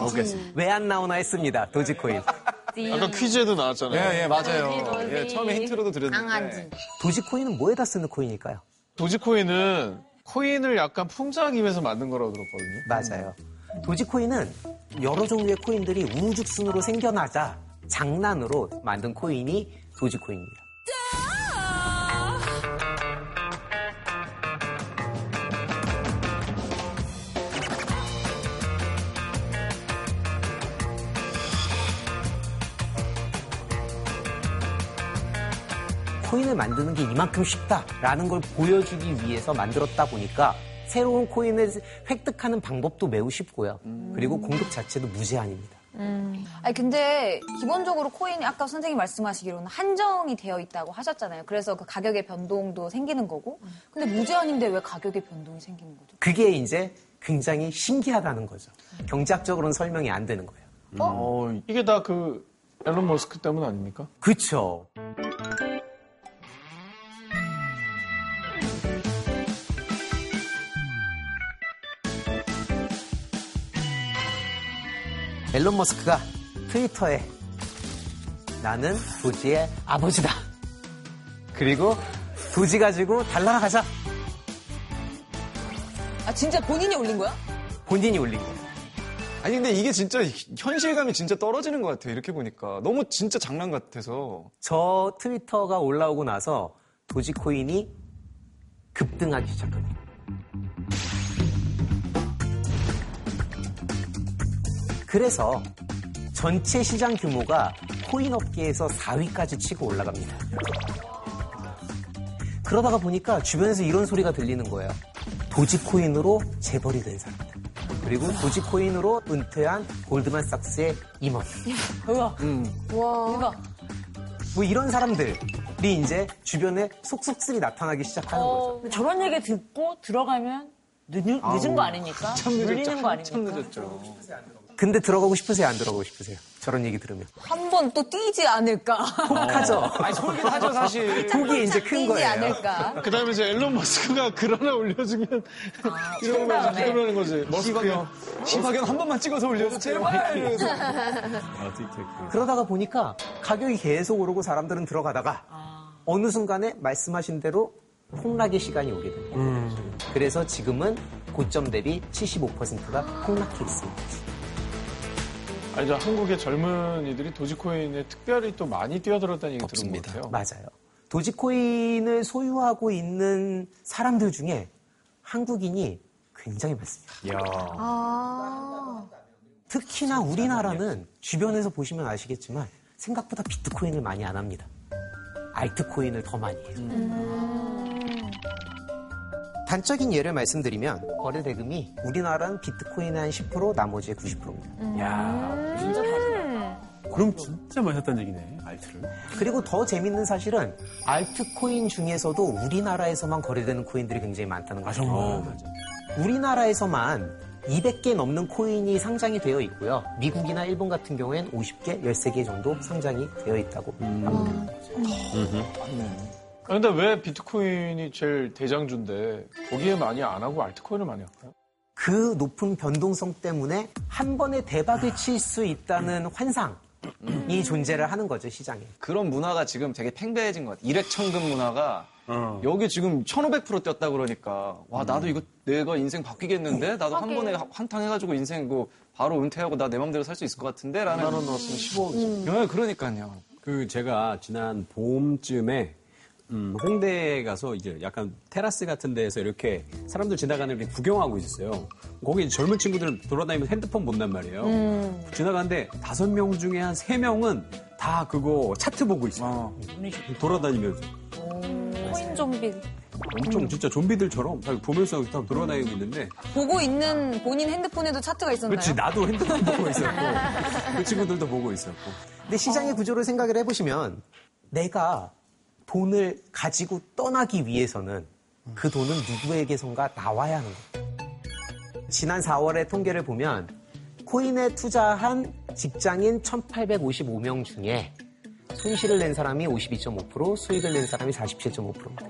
꼽겠습니다. 왜 안 나오나 했습니다. 도지코인. 아까 퀴즈에도 나왔잖아요. 예, 예, 맞아요. 예, 처음에 힌트로도 드렸는데. 도지코인은 뭐에다 쓰는 코인일까요? 도지코인은 코인을 약간 풍자하기 위해서 만든 거라고 들었거든요. 맞아요. 도지코인은 여러 종류의 코인들이 우후죽순으로 생겨나자 장난으로 만든 코인이 도지코인입니다. 코인을 만드는 게 이만큼 쉽다라는 걸 보여주기 위해서 만들었다 보니까 새로운 코인을 획득하는 방법도 매우 쉽고요. 그리고 공급 자체도 무제한입니다. 아니 근데 기본적으로 코인이 아까 선생님 말씀하시기로는 한정이 되어 있다고 하셨잖아요. 그래서 그 가격의 변동도 생기는 거고. 근데 무제한인데 왜 가격의 변동이 생기는 거죠? 그게 이제 굉장히 신기하다는 거죠. 경제학적으로는 설명이 안 되는 거예요. 어, 이게 다 그 앨런 머스크 때문 아닙니까? 그쵸. 앨런 머스크가 트위터에 나는 도지의 아버지다. 그리고 도지 가지고 달나라 가자. 아 진짜 본인이 올린 거야? 본인이 올린 거예요. 아니 근데 이게 진짜 현실감이 진짜 떨어지는 것 같아요. 이렇게 보니까 너무 진짜 장난 같아서. 저 트위터가 올라오고 나서 도지코인이 급등하기 시작합니다. 그래서 전체 시장 규모가 코인 업계에서 4위까지 치고 올라갑니다. 그러다가 보니까 주변에서 이런 소리가 들리는 거예요. 도지코인으로 재벌이 된 사람들. 그리고 도지코인으로 은퇴한 골드만삭스의 임원. 우와. 와. 대박. 뭐 이런 사람들이 이제 주변에 속속들이 나타나기 시작하는 거죠. 근데 저런 얘기 듣고 들어가면 늦은, 늦은 거 아닙니까? 물리는 거 아닙니까? 늦었죠. 근데 들어가고 싶으세요? 안 들어가고 싶으세요? 저런 얘기 들으면. 한 번 또 뛰지 않을까? 혹하죠? 아니 솔깃하죠 사실. 그게 이제 큰 뛰지 거예요. 않을까? 그 다음에 이제 앨런 머스크가 글 하나 올려주면 이런 거 이제 그러는 거지. 머스크 형. 시바견 한 번만 찍어서 올려줘 제발. 이러면서. 그러다가 보니까 가격이 계속 오르고 사람들은 들어가다가 어느 순간에 말씀하신 대로 폭락의 시간이 오게 됩니다. 그래서 지금은 고점 대비 75%가 폭락해 있습니다. 아니, 저 한국의 젊은이들이 도지코인에 특별히 또 많이 뛰어들었다는 얘기 들은 것 같아요. 맞아요. 도지코인을 소유하고 있는 사람들 중에 한국인이 굉장히 많습니다. 아. 특히나 우리나라는 주변에서 보시면 아시겠지만 생각보다 비트코인을 많이 안 합니다. 알트코인을 더 많이 해요. 단적인 예를 말씀드리면 거래 대금이 우리나라는 비트코인의 한 10%, 나머지의 90%입니다. 야 진짜 다르다. 그럼 진짜 많이 샀다는 얘기네, 알트를. 그리고 더 재밌는 사실은 알트코인 중에서도 우리나라에서만 거래되는 코인들이 굉장히 많다는 아, 거죠. 정말. 우리나라에서만 200개 넘는 코인이 상장이 되어 있고요. 미국이나 일본 같은 경우엔 50개, 13개 정도 상장이 되어 있다고 합니다. 아, 근데 왜 비트코인이 제일 대장주인데 거기에 많이 안 하고 알트코인을 많이 할까요? 그 높은 변동성 때문에 한 번에 대박을 칠 수 있다는 환상 이 존재를 하는 거죠, 시장에. 그런 문화가 지금 되게 팽배해진 것 같아요. 일액천금 문화가 어. 여기 지금 1500% 뛰었다 그러니까 와 나도 이거 내가 인생 바뀌겠는데 나도 한 번에 한탕 해가지고 인생 그 바로 은퇴하고 나 내 맘대로 살 수 있을 것 같은데 라는 만원 넣었으면 15억이죠. 네, 그러니까요. 그 제가 지난 봄쯤에 음, 홍대에 가서 이제 약간 테라스 같은 데에서 이렇게 사람들 지나가는 게 구경하고 있었어요. 거기 젊은 친구들 돌아다니면서 핸드폰 본단 말이에요. 음. 지나가는데 다섯 명 중에 한 세 명은 다 그거 차트 보고 있어요. 돌아다니면서. 코인 좀비. 엄청 진짜 좀비들처럼 다 보면서 다 돌아다니고 있는데 보고 있는 본인 핸드폰에도 차트가 있었나요? 그렇지 나도 핸드폰 보고 있었고 그 친구들도 보고 있었고 근데 시장의 구조를 생각을 해보시면 내가 돈을 가지고 떠나기 위해서는 그 돈은 누구에게선가 나와야 하는 거예요. 지난 4월의 통계를 보면 코인에 투자한 직장인 1,855명 중에 손실을 낸 사람이 52.5%, 수익을 낸 사람이 47.5%입니다.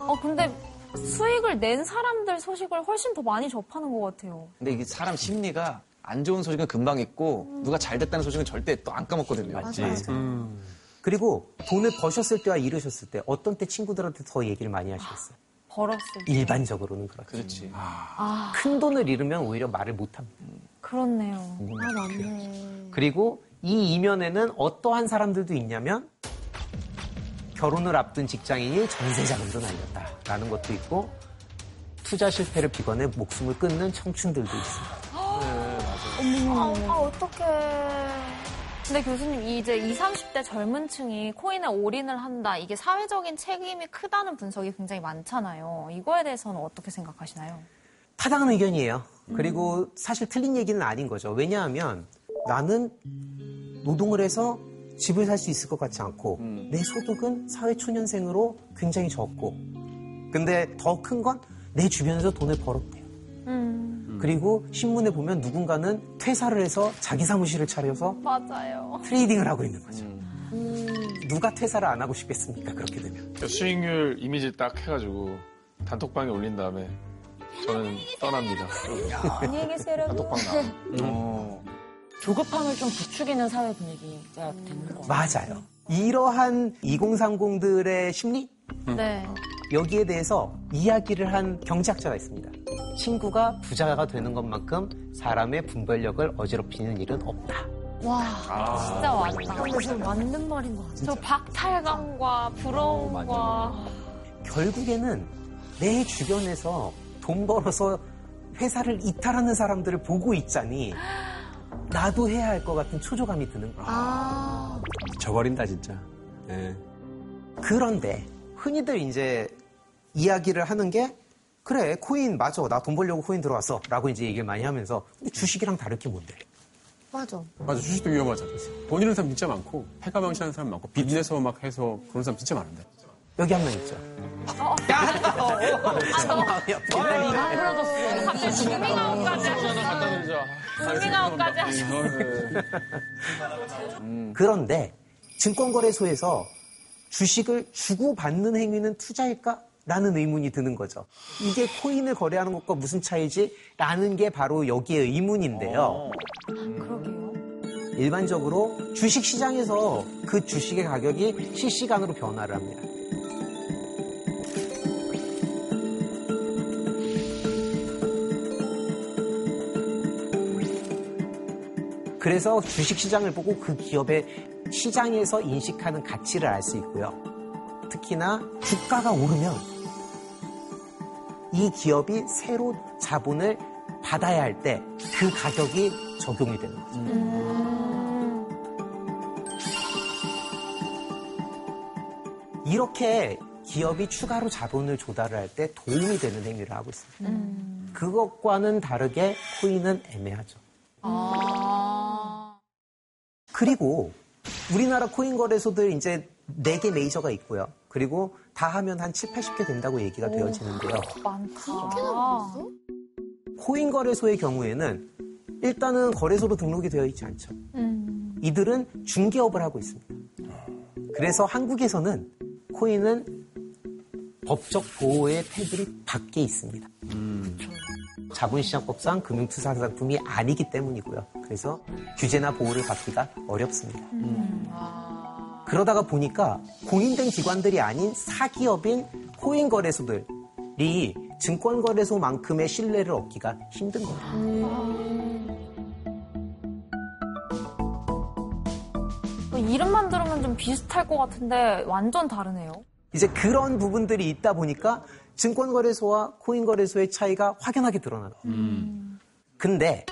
어, 근데 수익을 낸 사람들 소식을 훨씬 더 많이 접하는 것 같아요. 근데 이게 사람 심리가 안 좋은 소식은 금방 있고 누가 잘 됐다는 소식은 절대 또 안 까먹거든요. 맞지. 그리고 돈을 버셨을 때와 잃으셨을 때 어떤 때 친구들한테 더 얘기를 많이 하시겠어요? 벌었을 때. 일반적으로는 그렇죠. 그렇지. 아, 큰 돈을 잃으면 오히려 말을 못 합니다. 그렇네요. 아, 맞네. 그리고 이 이면에는 어떠한 사람들도 있냐면 결혼을 앞둔 직장인이 전세 자금도 날렸다라는 것도 있고 투자 실패를 비관해 목숨을 끊는 청춘들도 있습니다. 어머, 아, 아, 어떡해. 근데 교수님, 이제 20, 30대 젊은 층이 코인에 올인을 한다. 이게 사회적인 책임이 크다는 분석이 굉장히 많잖아요. 이거에 대해서는 어떻게 생각하시나요? 타당한 의견이에요. 그리고 사실 틀린 얘기는 아닌 거죠. 왜냐하면 나는 노동을 해서 집을 살 수 있을 것 같지 않고 내 소득은 사회 초년생으로 굉장히 적고 근데 더 큰 건 내 주변에서 돈을 벌었대요. 음. 그리고 신문에 보면 누군가는 퇴사를 해서 자기 사무실을 차려서 맞아요. 트레이딩을 하고 있는 거죠. 음. 누가 퇴사를 안 하고 싶겠습니까? 그렇게 되면. 그러니까 수익률 이미지 딱 해가지고 단톡방에 올린 다음에 저는 떠납니다. 안녕히 계세요, 여러분. 단톡방 나. 조급함을 좀 부추기는 사회 분위기가 되는 거 맞아요. 이러한 2030들의 심리? 네. 여기에 대해서 이야기를 한 경제학자가 있습니다. 친구가 부자가 되는 것만큼 사람의 분별력을 어지럽히는 일은 없다. 와, 진짜 맞다. 근데 지금 맞는 말인 것 같아요. 저 박탈감과 부러움과. 결국에는 내 주변에서 돈 벌어서 회사를 이탈하는 사람들을 보고 있자니 나도 해야 할 것 같은 초조감이 드는 거예요. 아, 저버린다 진짜. 예. 그런데 흔히들 이제 이야기를 하는 게 그래 코인 맞아 나 돈 벌려고 코인 들어왔어 라고 이제 얘기를 많이 하면서 근데 주식이랑 다를 게 뭔데 맞아. 맞아, 주식도 위험하잖아. 돈 잃는 사람 진짜 많고, 패가망신하는 사람 많고, 빚 내서 막 해서 그런 사람 진짜 많은데. 여기 한 명 있죠. 부러졌어. 갑자기 주밍아웃까지 하셨어. 주밍아웃까지 하셨어. 그런데 증권거래소에서 주식을 주고받는 행위는 투자일까? 라는 의문이 드는 거죠. 이게 코인을 거래하는 것과 무슨 차이지? 라는 게 바로 여기에 의문인데요. 그러게요. 일반적으로 주식 시장에서 그 주식의 가격이 실시간으로 변화를 합니다. 그래서 주식 시장을 보고 그 기업의 시장에서 인식하는 가치를 알 수 있고요. 특히나 주가가 오르면 이 기업이 새로 자본을 받아야 할 때 그 가격이 적용이 되는 거죠. 이렇게 기업이 추가로 자본을 조달을 할 때 도움이 되는 행위를 하고 있습니다. 그것과는 다르게 코인은 애매하죠. 아. 그리고 우리나라 코인 거래소들 이제 4개 메이저가 있고요. 그리고 다 하면 한 7, 80개 된다고 얘기가 되어지는데요. 많다. 코인 거래소의 경우에는 일단은 거래소로 등록이 되어 있지 않죠. 음. 이들은 중개업을 하고 있습니다. 그래서 한국에서는 코인은 법적 보호의 테두리 밖에 있습니다. 자본시장법상 금융투자상품이 아니기 때문이고요. 그래서 규제나 보호를 받기가 어렵습니다. 그러다가 보니까 공인된 기관들이 아닌 사기업인 코인 거래소들이 증권 거래소만큼의 신뢰를 얻기가 힘든 거예요. 이름만 들으면 좀 비슷할 것 같은데 완전 다르네요. 이제 그런 부분들이 있다 보니까 증권 거래소와 코인 거래소의 차이가 확연하게 드러나요. 근데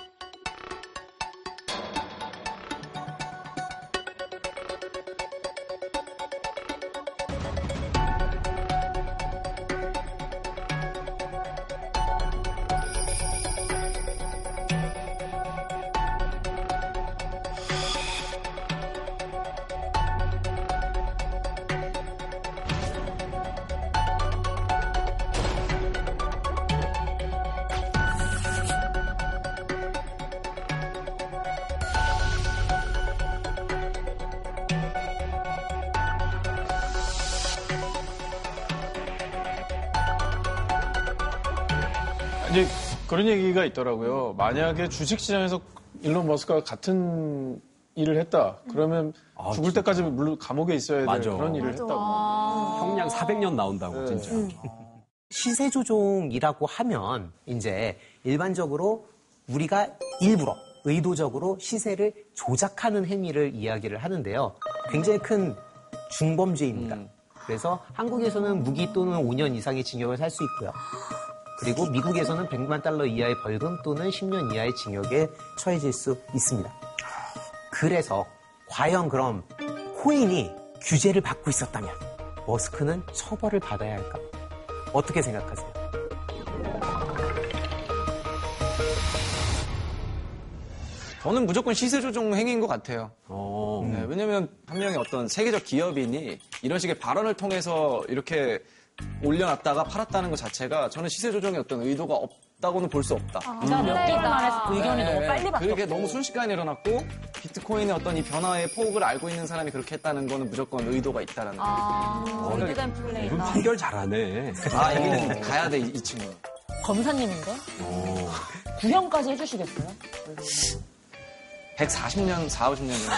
얘기가 있더라고요. 만약에 주식시장에서 일론 머스크가 같은 일을 했다. 그러면 죽을 때까지 물론 감옥에 있어야 될 맞아. 그런 일을 맞아. 했다고. 형량 400년 나온다고 진짜. 시세 조종이라고 하면 이제 일반적으로 우리가 일부러 의도적으로 시세를 조작하는 행위를 이야기를 하는데요. 굉장히 큰 중범죄입니다. 그래서 한국에서는 무기 또는 5년 이상의 징역을 살 수 있고요. 그리고 미국에서는 100만 달러 이하의 벌금 또는 10년 이하의 징역에 처해질 수 있습니다. 그래서 과연 그럼 코인이 규제를 받고 있었다면 머스크는 처벌을 받아야 할까? 어떻게 생각하세요? 저는 무조건 시세 조종 행위인 것 같아요. 어. 네, 왜냐면 한 명의 어떤 세계적 기업인이 이런 식의 발언을 통해서 이렇게 올려놨다가 팔았다는 것 자체가 저는 시세 조정의 어떤 의도가 없다고는 볼 수 없다. 제가 몇 개월 만에 의견이 너무 빨리 바뀌었고. 그게 너무 순식간에 일어났고 비트코인의 어떤 이 변화의 폭을 알고 있는 사람이 그렇게 했다는 거는 무조건 의도가 있다라는 아, 생각이 의도된 플레이다. 이건 판결 잘하네. 아, 여기는 가야 돼, 이, 이 친구. 검사님인데? 구형까지 해주시겠어요? 140년, 4, 50년 정도.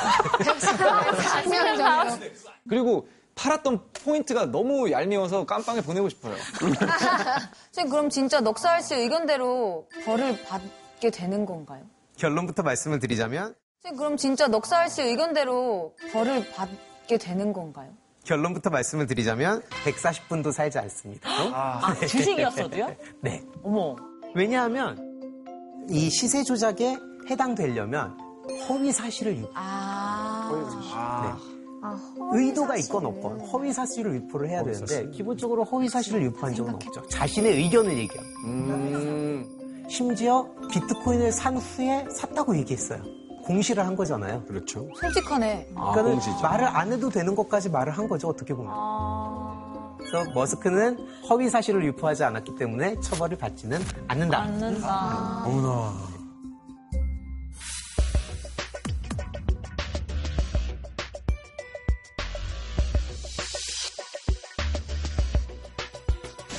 그리고 팔았던 포인트가 너무 얄미워서 깜빵에 보내고 싶어요. 선생님, 그럼 진짜 넉살 씨 의견대로 벌을 받게 되는 건가요? 결론부터 말씀을 드리자면 선생님, 그럼 진짜 넉살 씨 의견대로 벌을 받게 되는 건가요? 결론부터 말씀을 드리자면 140분도 살지 않습니다. 아, 주식이었어도요? 네. 어머. 왜냐하면 이 시세 조작에 해당되려면 허위 사실을 유... 아. 네. 의도가 있건 없건 허위 사실을 유포를 해야 되는데 기본적으로 허위 사실을 유포한 적은 없죠. 자신의 의견을 얘기해요. 심지어 비트코인을 산 후에 샀다고 얘기했어요. 공시를 한 거잖아요. 그렇죠. 솔직하네. 그러니까 말을 안 해도 되는 것까지 말을 한 거죠. 어떻게 보면. 그래서 머스크는 허위 사실을 유포하지 않았기 때문에 처벌을 받지는 않는다. 않는다. 어머나.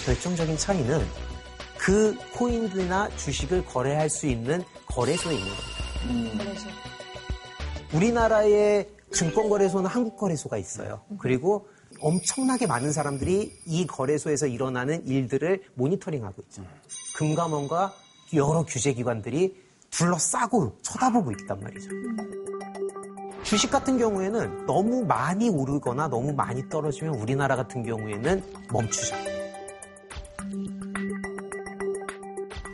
결정적인 차이는 그 코인이나 주식을 거래할 수 있는 거래소에 있는 겁니다. 우리나라의 증권거래소는 한국거래소가 있어요. 그리고 엄청나게 많은 사람들이 이 거래소에서 일어나는 일들을 모니터링하고 있죠. 금감원과 여러 규제기관들이 둘러싸고 쳐다보고 있단 말이죠. 주식 같은 경우에는 너무 많이 오르거나 너무 많이 떨어지면 우리나라 같은 경우에는 멈추죠.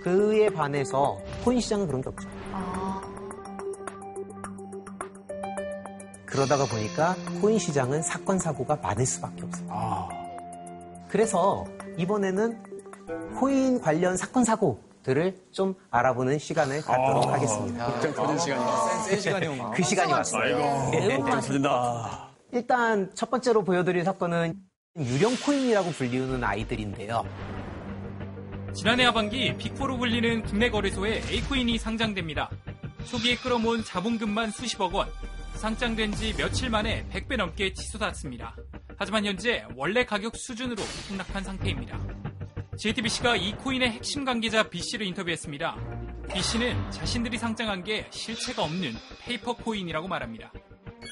그에 반해서 코인 시장은 그런 게 없죠. 그러다가 보니까 코인 시장은 사건 사고가 많을 수밖에 없어요. 그래서 이번에는 코인 관련 사건 사고들을 좀 알아보는 시간을 갖도록 하겠습니다. 걱정 터진 시간이네. 센 시간이 오네. 그 시간이 왔어요. 아이고, 터진다. 일단 첫 번째로 보여드릴 사건은 유령 코인이라고 불리우는 아이들인데요. 지난해 하반기 빅4로 불리는 국내 거래소에 A코인이 상장됩니다. 초기에 끌어모은 자본금만 수십억 원, 상장된 지 며칠 만에 100배 넘게 치솟았습니다. 하지만 현재 원래 가격 수준으로 폭락한 상태입니다. JTBC가 이 코인의 핵심 관계자 B씨를 인터뷰했습니다. B씨는 자신들이 상장한 게 실체가 없는 페이퍼 코인이라고 말합니다.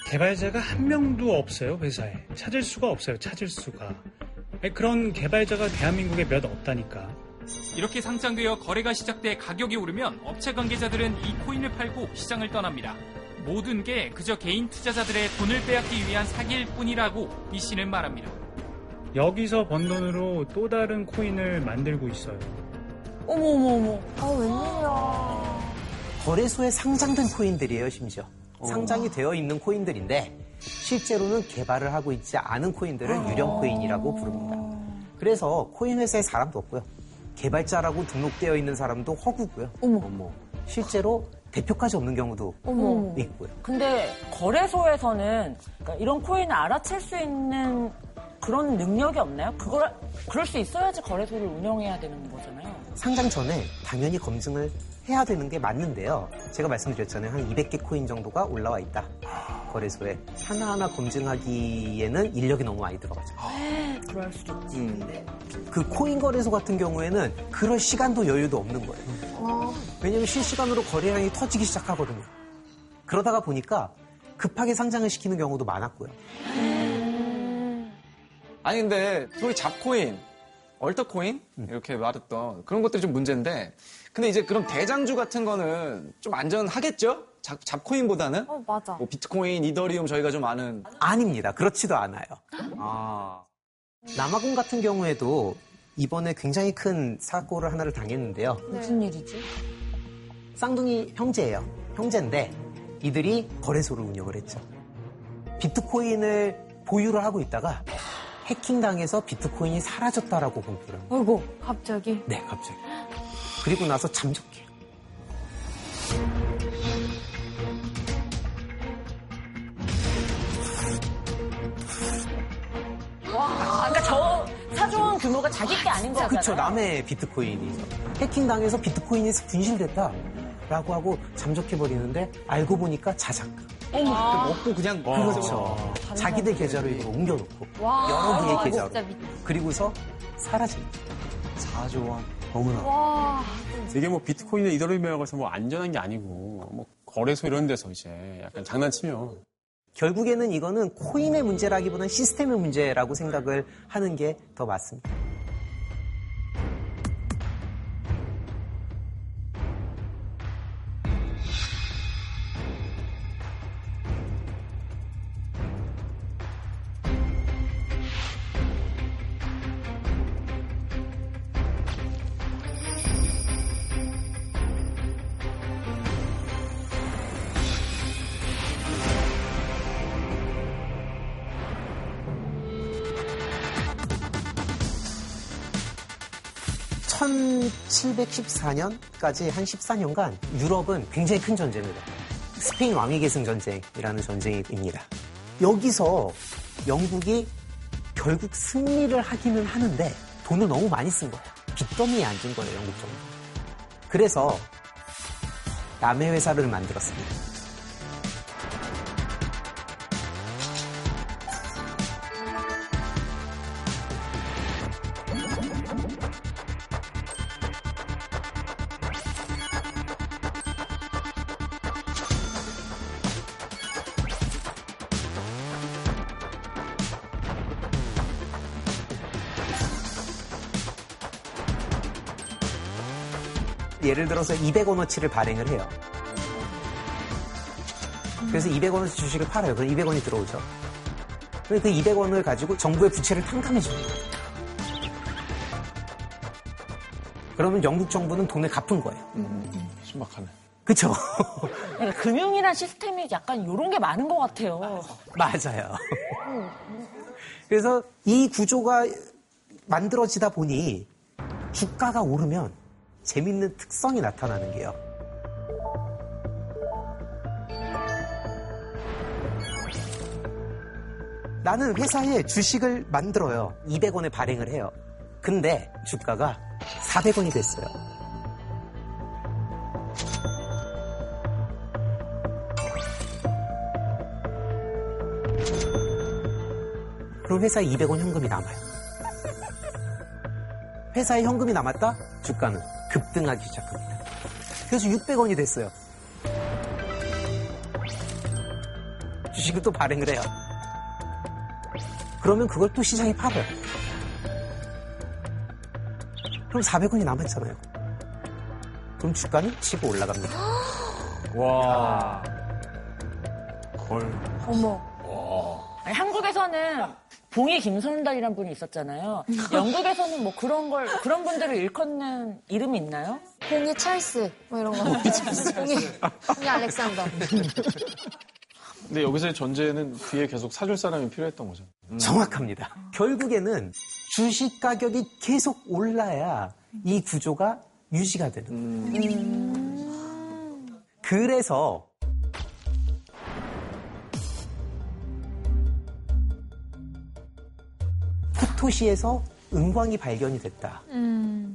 개발자가 한 명도 없어요, 회사에. 찾을 수가 없어요, 찾을 수가. 그런 개발자가 대한민국에 몇 없다니까. 이렇게 상장되어 거래가 시작돼 가격이 오르면 업체 관계자들은 이 코인을 팔고 시장을 떠납니다. 모든 게 그저 개인 투자자들의 돈을 빼앗기 위한 사기일 뿐이라고 이 씨는 말합니다. 여기서 번 돈으로 또 다른 코인을 만들고 있어요. 어머 어머 어머. 아 웬일이야. 거래소에 상장된 코인들이에요, 심지어. 상장이 되어 있는 코인들인데 실제로는 개발을 하고 있지 않은 코인들을 유령 코인이라고 부릅니다. 그래서 코인 회사에 사람도 없고요. 개발자라고 등록되어 있는 사람도 허구고요. 어머. 실제로 대표까지 없는 경우도 어머. 있고요. 근데 거래소에서는 그러니까 이런 코인을 알아챌 수 있는 그런 능력이 없나요? 그걸 그럴 수 있어야지 거래소를 운영해야 되는 거잖아요. 상장 전에 당연히 검증을 해야 되는 게 맞는데요. 제가 말씀드렸잖아요. 한 200개 코인 정도가 올라와 있다. 거래소에. 하나하나 검증하기에는 인력이 너무 많이 들어가죠. 그럴 수도 있지. 음. 그 코인 거래소 같은 경우에는 그럴 시간도 여유도 없는 거예요. 어. 왜냐면 실시간으로 거래량이 터지기 시작하거든요. 그러다가 보니까 급하게 상장을 시키는 경우도 많았고요. 아니 근데 소위 잡코인, 얼터코인 음. 이렇게 말했던 그런 것들이 좀 문제인데 근데 이제 그럼 대장주 같은 거는 좀 안전하겠죠? 잡, 잡코인보다는? 어, 맞아. 뭐 비트코인, 이더리움 저희가 좀 아는 아닙니다. 그렇지도 않아요. 아 남아공 같은 경우에도 이번에 굉장히 큰 사고를 하나를 당했는데요. 무슨 일이지? 쌍둥이 형제예요. 형제인데 이들이 거래소를 운영을 했죠. 비트코인을 보유를 하고 있다가 해킹당해서 비트코인이 사라졌다라고 공표를 합니다. 아이고, 갑자기. 네, 갑자기. 그리고 나서 잠적해요. 와, 그러니까 저 사조원 규모가 자기 게 아닌 거잖아요. 그렇죠. 남의 비트코인이죠. 해킹당해서 비트코인이 분실됐다라고 하고 잠적해버리는데 알고 보니까 자작. 어머. 먹고 그냥 그렇죠. 자기들 계좌로 이거 옮겨놓고 와, 여러 개의 아, 계좌로 그리고서 사라집니다. 4조 원. 너무나. 와. 이게 뭐 비트코인이나 이더리움이라고 해서 뭐 안전한 게 아니고 뭐 거래소 이런 데서 이제 약간 장난치면 결국에는 이거는 코인의 문제라기보다는 시스템의 문제라고 생각을 하는 게 더 맞습니다. (1714년까지) 한 (14년간) 유럽은 굉장히 큰 해요 스페인 왕위 계승 전쟁이라는 전쟁입니다. 여기서 영국이 결국 승리를 하기는 하는데 돈을 너무 많이 쓴 거예요. 빚더미에 앉은 거예요 영국 정부 그래서 남의 회사를 만들었습니다 들어서 200원어치를 발행을 해요. 그래서 200원어치 주식을 팔아요. 그럼 200원이 들어오죠. 그럼 그 200원을 가지고 정부의 부채를 탕감해 줍니다. 그러면 영국 정부는 돈을 갚은 거예요. 신박하네. 그쵸? 그러니까 금융이란 시스템이 약간 이런 게 많은 것 같아요. 맞아요. 그래서 이 구조가 만들어지다 보니 주가가 오르면 재밌는 특성이 나타나는 게요. 나는 회사에 주식을 만들어요. 200원에 발행을 해요. 근데 주가가 400원이 됐어요. 그럼 회사에 200원 현금이 남아요. 회사에 현금이 남았다? 주가는 급등하기 시작합니다. 그래서 600원이 됐어요. 주식을 또 발행을 해요. 그러면 그걸 또 시장에 팔아요. 그럼 400원이 남았잖아요. 그럼 주가는 치고 올라갑니다. 와. 어머. 아니, 한국에서는 봉이 김선달이라는 분이 있었잖아요. 영국에서는 뭐 그런 걸 그런 분들을 일컫는 이름이 있나요? 봉이 찰스 뭐 이런 거. 봉이 봉이 알렉산더. 근데 여기서의 전제는 뒤에 계속 사줄 사람이 필요했던 거죠. 정확합니다. 결국에는 주식 가격이 계속 올라야 이 구조가 유지가 되는 거예요. 그래서 포토시에서 은광이 발견이 됐다.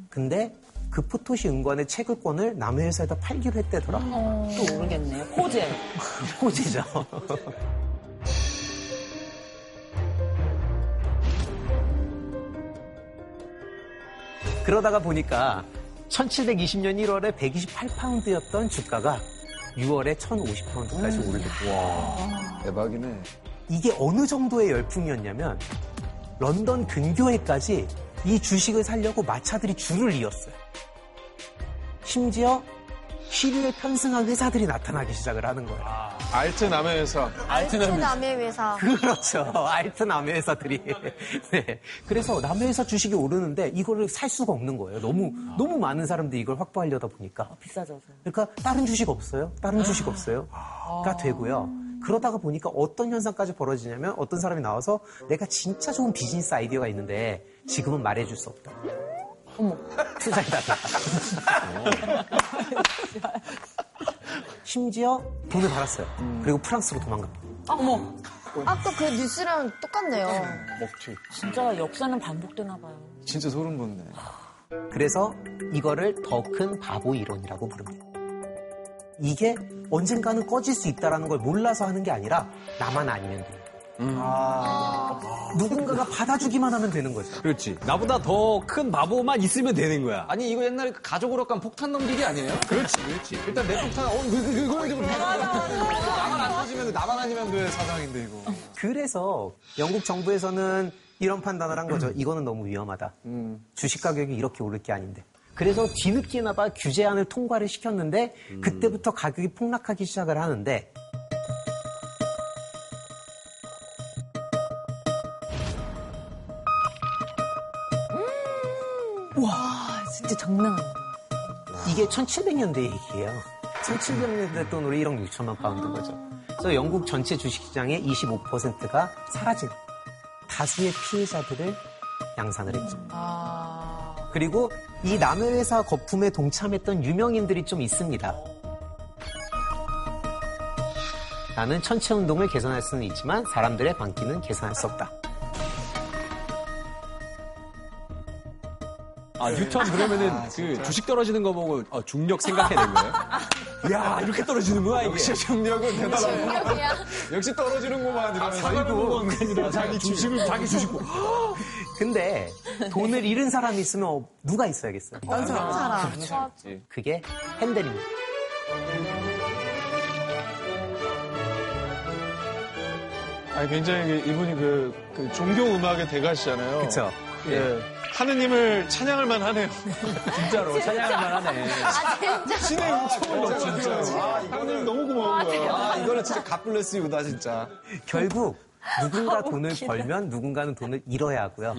근데 그 포토시 은광의 채굴권을 남의 회사에다 팔기로 했대더라. 또 모르겠네요. 호재. 호재죠. 그러다가 보니까 1720년 1월에 128파운드였던 주가가 6월에 1050파운드까지 오르고 와 대박이네. 이게 어느 정도의 열풍이었냐면 런던 근교에까지 이 주식을 살려고 마차들이 줄을 이었어요. 심지어 시류에 편승한 회사들이 나타나기 시작을 하는 거예요. 알트 남의 회사. 알트 남의 회사. 그렇죠. 알트 남의 회사들이. 네. 그래서 남의 회사 주식이 오르는데 이거를 살 수가 없는 거예요. 너무, 너무 많은 사람들이 이걸 확보하려다 보니까. 비싸져서. 그러니까 다른 주식 없어요? 다른 주식 없어요? 가 되고요. 그러다가 보니까 어떤 현상까지 벌어지냐면 어떤 사람이 나와서 내가 진짜 좋은 비즈니스 아이디어가 있는데 지금은 말해줄 수 없다. 어머. 투자해달라. 심지어 돈을 받았어요. 그리고 프랑스로 도망갑니다. 어머. 아까 그 뉴스랑 똑같네요. 먹튀. 진짜 역사는 반복되나 봐요. 진짜 소름 돋네. 그래서 이거를 더 큰 바보 이론이라고 부릅니다. 이게 언젠가는 꺼질 수 있다는 걸 몰라서 하는 게 아니라 나만 아니면 돼. 누군가가 받아주기만 하면 되는 거죠. 그렇지. 나보다 더 큰 바보만 있으면 되는 거야. 아니 이거 옛날에 그 가족으로 간 폭탄 넘기기 아니에요? 그렇지, 그렇지. 일단 내 폭탄, 어, 그, 그, 그거 좀 나만 안 터지면 나만 아니면 돼 사장인데 이거. 그래서 영국 정부에서는 이런 판단을 한 거죠. 이거는 너무 위험하다. 주식 가격이 이렇게 오를 게 아닌데. 그래서 뒤늦게나 봐 규제안을 통과를 시켰는데 그때부터 가격이 폭락하기 시작을 하는데 와, 진짜 장난 아니다. 이게 1700년대 얘기예요. 1700년대 돈으로 1억 6천만 파운드인 거죠. 그래서 영국 전체 주식시장의 25%가 사라진 다수의 피해자들을 양산을 했죠. 그리고 이 남의 회사 거품에 동참했던 유명인들이 좀 있습니다. 나는 천체 운동을 개선할 수는 있지만 사람들의 반기는 개선할 수 없다. 아, 뉴턴 그러면은 그 주식 떨어지는 거 보고 어, 중력 생각해낸 거예요? 야, 이렇게 떨어지는구나, 이게. 역시 중력은 대단하고. 역시 떨어지는구만 이러면서. 아니라 자기 주식을, 자기 주식 보고. 근데 돈을 잃은 사람이 있으면 누가 있어야겠어요? 딴 사람. 사람. 그렇죠. 그게 핸델입니다. 아니, 굉장히 그 이분이 그, 그 종교 음악의 대가시잖아요. 그쵸. 예. 하느님을 찬양할 만하네요. 진짜로 찬양할 만하네. 아, 진짜. 신의 음초로 진짜. 아, 하느님 너무 고마운 거야. 아 이거는 진짜 갓블레스 유다 진짜. 결국 누군가 돈을 벌면 누군가는 돈을 잃어야 하고요.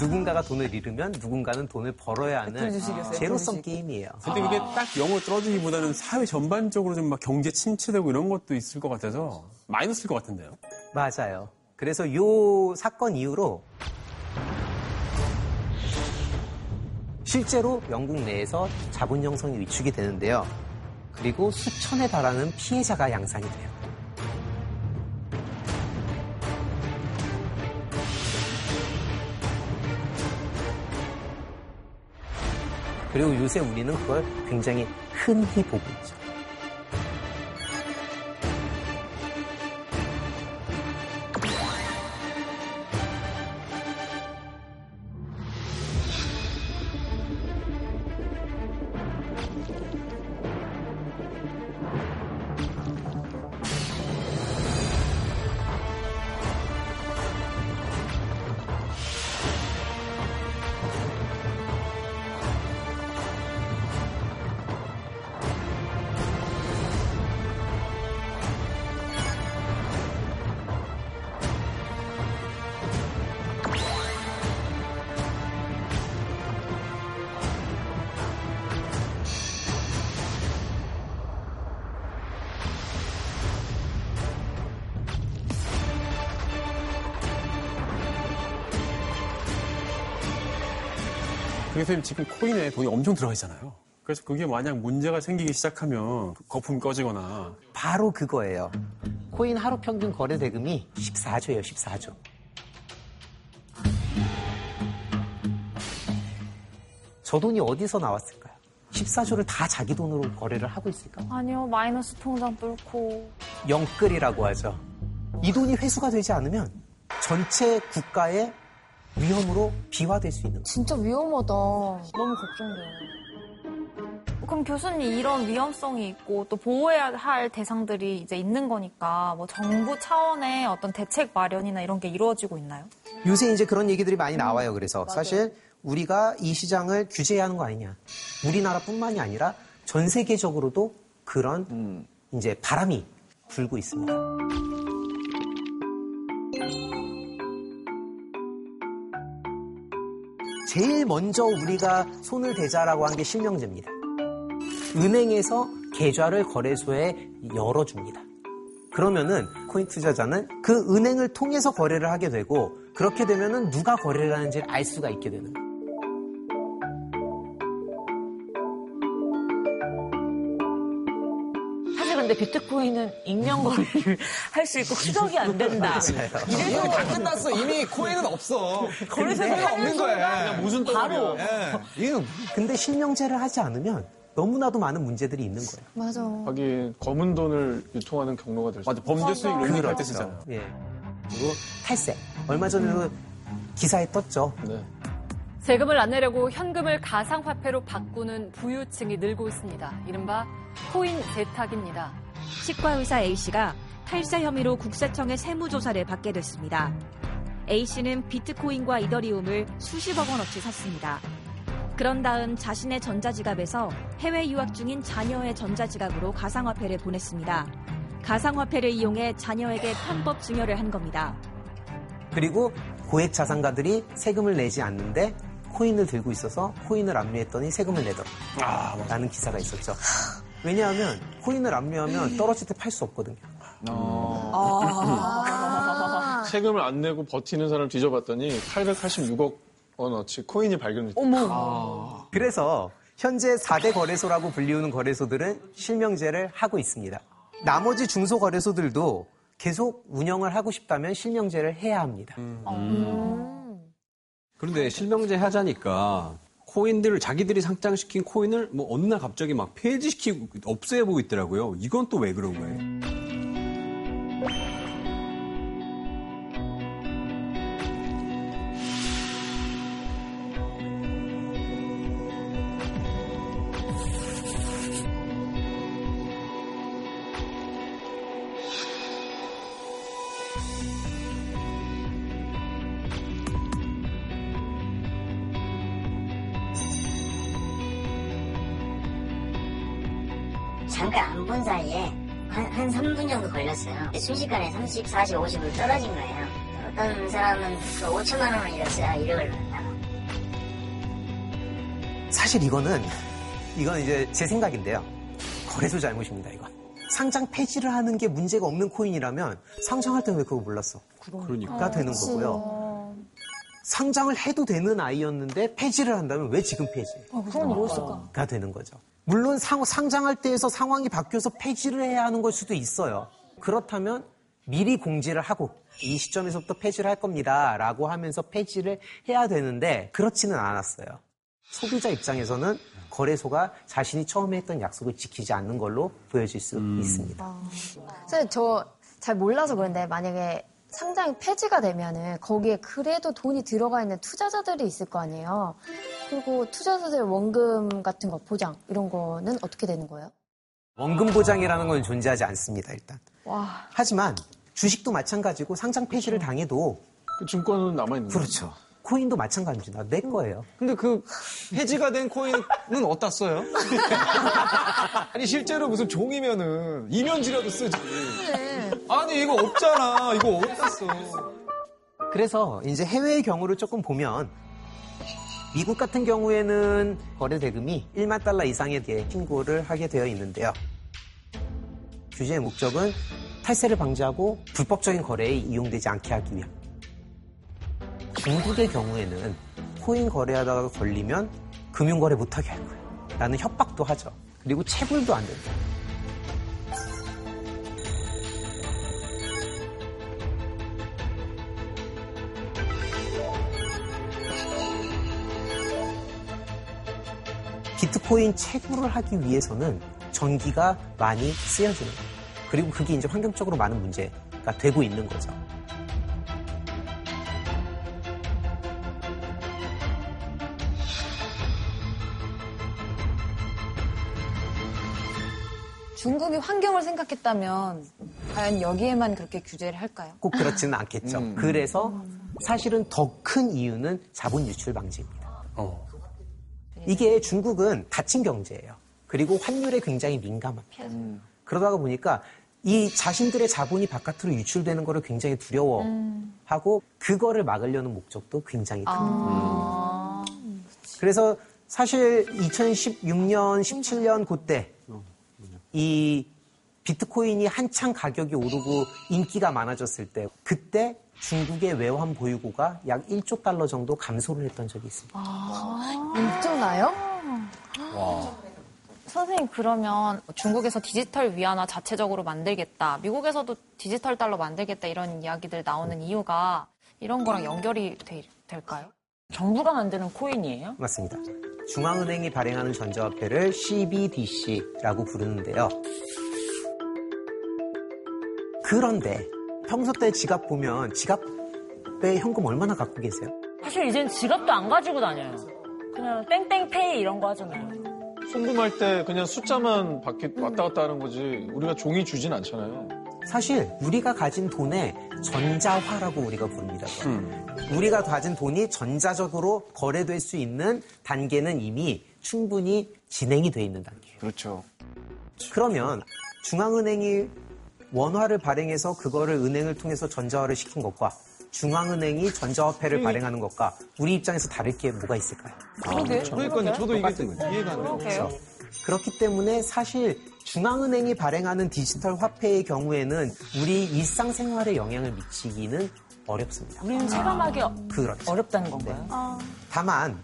누군가가 돈을 잃으면 누군가는 돈을 벌어야 하는 제로섬 게임이에요. 근데 그게 딱 영어 떨어지기보다는 사회 전반적으로 좀 막 경제 침체되고 이런 것도 있을 것 같아서 마이너스일 것 같은데요. 맞아요. 그래서 요 사건 이후로 실제로 영국 내에서 자본 형성이 위축이 되는데요. 그리고 수천에 달하는 피해자가 양산이 돼요. 그리고 요새 우리는 그걸 굉장히 흔히 보고 있죠. 그래서 지금 코인에 돈이 엄청 들어가 있잖아요. 그래서 그게 만약 문제가 생기기 시작하면 거품이 꺼지거나 바로 그거예요. 코인 하루 평균 거래 대금이 14조예요, 14조. 저 돈이 어디서 나왔을까요? 14조를 다 자기 돈으로 거래를 하고 있을까? 아니요, 마이너스 통장 뚫고. 영끌이라고 하죠. 이 돈이 회수가 되지 않으면 전체 국가의 위험으로 비화될 수 있는 거예요. 진짜 위험하다. 너무 걱정돼요. 그럼 교수님 이런 위험성이 있고 또 보호해야 할 대상들이 이제 있는 거니까 뭐 정부 차원의 어떤 대책 마련이나 이런 게 이루어지고 있나요? 요새 이제 그런 얘기들이 많이 나와요. 그래서 사실 우리가 이 시장을 규제해야 하는 거 아니냐. 우리나라뿐만이 아니라 전 세계적으로도 그런 이제 바람이 불고 있습니다. 제일 먼저 우리가 손을 대자라고 한 게 실명제입니다. 은행에서 계좌를 거래소에 열어줍니다. 그러면은 코인 투자자는 그 은행을 통해서 거래를 하게 되고 그렇게 되면은 누가 거래를 하는지를 알 수가 있게 되는 거예요. 근데 비트코인은 익명 거래를 할 수 있고 추적이 안 된다. 이미 다 끝났어. 이미 코인은 없어. 거래소에 없는 거야. 무슨 바로 이건 근데 실명제를 하지 않으면 너무나도 많은 문제들이 있는 거예요. 맞아. 하긴 검은 돈을 유통하는 경로가 될 수. 맞아 범죄 수익 이런 거할때 쓰잖아요. 예. 그리고 탈세. 얼마 전에도 기사에 떴죠. 네. 세금을 안 내려고 현금을 가상화폐로 바꾸는 부유층이 늘고 있습니다. 이른바 코인 세탁입니다. 치과 의사 A씨가 탈세 혐의로 국세청의 세무조사를 받게 됐습니다. A씨는 비트코인과 이더리움을 수십억 원어치 샀습니다. 그런 다음 자신의 전자지갑에서 해외 유학 중인 자녀의 전자지갑으로 가상화폐를 보냈습니다. 가상화폐를 이용해 자녀에게 편법 증여를 한 겁니다. 그리고 고액 자산가들이 세금을 내지 않는데 코인을 들고 있어서 코인을 압류했더니 세금을 내더라. 라는 기사가 있었죠. 왜냐하면 코인을 압류하면 떨어질 때 팔 수 없거든요. 아. 세금을 안 내고 버티는 사람 뒤져봤더니 886억 원어치 코인이 발견됐다. 어머. 그래서 현재 4대 거래소라고 불리우는 거래소들은 실명제를 하고 있습니다. 나머지 중소 거래소들도 계속 운영을 하고 싶다면 실명제를 해야 합니다. 그런데 실명제 하자니까 코인들을 자기들이 상장시킨 코인을 뭐 어느 날 갑자기 막 폐지시키고 없애보고 있더라고요. 이건 또 왜 그런 거예요? 잠깐 안 본 사이에 한, 한 3분 정도 걸렸어요. 순식간에 30, 40, 50을 떨어진 거예요. 어떤 사람은 그 5천만 원을 잃었어요. 1억을 넣었다가. 사실 이거는 이건 이제 제 생각인데요. 거래소 잘못입니다, 이건. 상장 폐지를 하는 게 문제가 없는 코인이라면 상장할 때 왜 그거 몰랐어? 그러니까. 가 되는 거고요. 상장을 해도 되는 아이였는데 폐지를 한다면 왜 지금 폐지? 그런 일이 있을까? 가 되는 거죠. 물론 상, 상장할 때에서 상황이 바뀌어서 폐지를 해야 하는 걸 수도 있어요. 그렇다면 미리 공지를 하고 이 시점에서부터 폐지를 할 겁니다. 라고 하면서 폐지를 해야 되는데 그렇지는 않았어요. 소비자 입장에서는 거래소가 자신이 처음에 했던 약속을 지키지 않는 걸로 보여질 수 있습니다. 사실 저 잘 몰라서 그런데 만약에 상장이 폐지가 되면은 거기에 그래도 돈이 들어가 있는 투자자들이 있을 거 아니에요. 그리고 투자자들 원금 같은 거 보장 이런 거는 어떻게 되는 거예요? 원금 보장이라는 건 존재하지 않습니다, 일단. 와. 하지만 주식도 마찬가지고 상장 폐지를 당해도 그 증권은 남아 있는 거죠. 그렇죠. 코인도 마찬가지입니다. 내 거예요. 근데 그 폐지가 된 코인은 어디다 써요? 아니 실제로 무슨 종이면은 이면지라도 쓰지. 아니 이거 없잖아. 이거 어디다 써? 그래서 이제 해외의 경우를 조금 보면 미국 같은 경우에는 거래 대금이 1만 달러 이상에 대해 신고를 하게 되어 있는데요. 규제의 목적은 탈세를 방지하고 불법적인 거래에 이용되지 않게 하기 위함. 중국의 경우에는 코인 거래하다가 걸리면 금융거래 못하게 할 거야. 라는 협박도 하죠. 그리고 체불도 안 된다. 비트코인 채굴을 하기 위해서는 전기가 많이 쓰여지는 거예요. 그리고 그게 이제 환경적으로 많은 문제가 되고 있는 거죠. 중국이 환경을 생각했다면 과연 여기에만 그렇게 규제를 할까요? 꼭 그렇지는 않겠죠. 그래서 사실은 더 큰 이유는 자본 유출 방지입니다. 이게 중국은 닫힌 경제예요. 그리고 환율에 굉장히 민감합니다. 그러다가 보니까 이 자신들의 자본이 바깥으로 유출되는 거를 굉장히 두려워하고 그거를 막으려는 목적도 굉장히 큽니다. 그래서 사실 2016년, 17년 그때 이 비트코인이 한창 가격이 오르고 인기가 많아졌을 때 그때 중국의 외환 보유고가 약 1조 달러 정도 감소를 했던 적이 있습니다. 일조나요? 선생님 그러면 중국에서 디지털 위안화 자체적으로 만들겠다, 미국에서도 디지털 달러 만들겠다 이런 이야기들 나오는 이유가 이런 거랑 연결이 돼- 될까요? 정부가 만드는 코인이에요? 맞습니다. 중앙은행이 발행하는 전자화폐를 CBDC라고 부르는데요. 그런데 평소 때 지갑 보면 지갑에 현금 얼마나 갖고 계세요? 사실 이젠 지갑도 안 가지고 다녀요. 그냥 땡땡페이 이런 거 하잖아요. 송금할 때 그냥 숫자만 바뀌, 왔다 갔다 하는 거지 우리가 종이 주진 않잖아요. 사실 우리가 가진 돈에 전자화라고 우리가 부릅니다. 우리가 가진 돈이 전자적으로 거래될 수 있는 단계는 이미 충분히 진행이 돼 있는 단계예요. 그렇죠. 그러면 중앙은행이 원화를 발행해서 그거를 은행을 통해서 전자화를 시킨 것과 중앙은행이 전자화폐를 발행하는 것과 우리 입장에서 다를 게 뭐가 있을까요? 그러게. 그러니까요. 저도 이게. 이해가 안 돼요. 그렇죠. 그렇기 때문에 사실 중앙은행이 발행하는 디지털 화폐의 경우에는 우리 일상생활에 영향을 미치기는 어렵습니다. 우리는 체감하기 어- 그렇죠. 어렵다는 건가요? 다만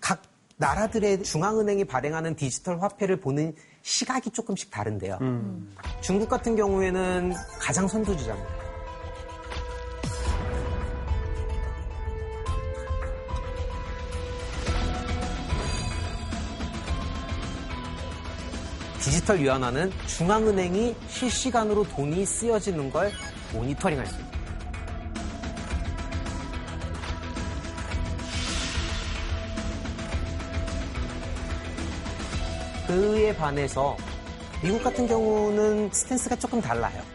각 나라들의 중앙은행이 발행하는 디지털 화폐를 보는 시각이 조금씩 다른데요. 중국 같은 경우에는 가장 선두주자입니다. 디지털 위안화는 중앙은행이 실시간으로 돈이 쓰여지는 걸 모니터링할 수 있습니다. 그에 반해서 미국 같은 경우는 스탠스가 조금 달라요.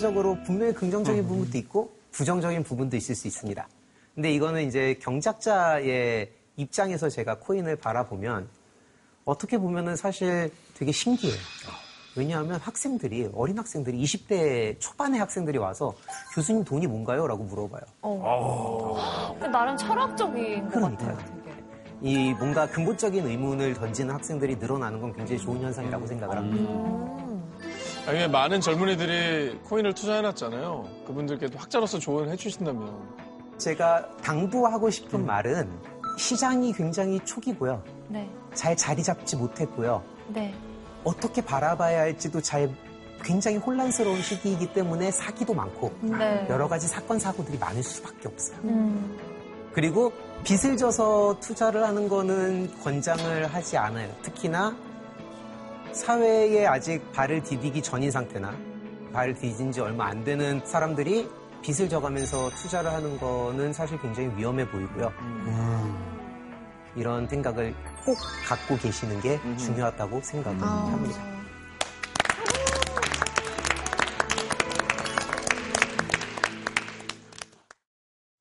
사회적으로 분명히 긍정적인 부분도 있고 부정적인 부분도 있을 수 있습니다. 근데 이거는 이제 경작자의 입장에서 제가 코인을 바라보면 어떻게 보면은 사실 되게 신기해요. 왜냐하면 학생들이, 어린 학생들이, 20대 초반의 학생들이 와서 교수님 돈이 뭔가요? 라고 물어봐요. 어. 근데 나름 철학적인 것 같아요. 이 뭔가 근본적인 의문을 던지는 학생들이 늘어나는 건 굉장히 좋은 현상이라고 생각을 합니다. 아, 이게 많은 젊은이들이 코인을 투자해놨잖아요. 그분들께도 학자로서 조언을 해주신다면. 제가 당부하고 싶은 말은 시장이 굉장히 초기고요. 네. 잘 자리 잡지 못했고요. 네. 어떻게 바라봐야 할지도 잘 굉장히 혼란스러운 시기이기 때문에 사기도 많고 네. 여러 가지 사건 사고들이 많을 수밖에 없어요. 음. 그리고 빚을 져서 투자를 하는 거는 권장을 하지 않아요. 특히나 사회에 아직 발을 디디기 전인 상태나 발을 디딘 지 얼마 안 되는 사람들이 빚을 져가면서 투자를 하는 거는 사실 굉장히 위험해 보이고요. 음. 이런 생각을 꼭 갖고 계시는 게 음. 중요하다고 생각을 아. 합니다.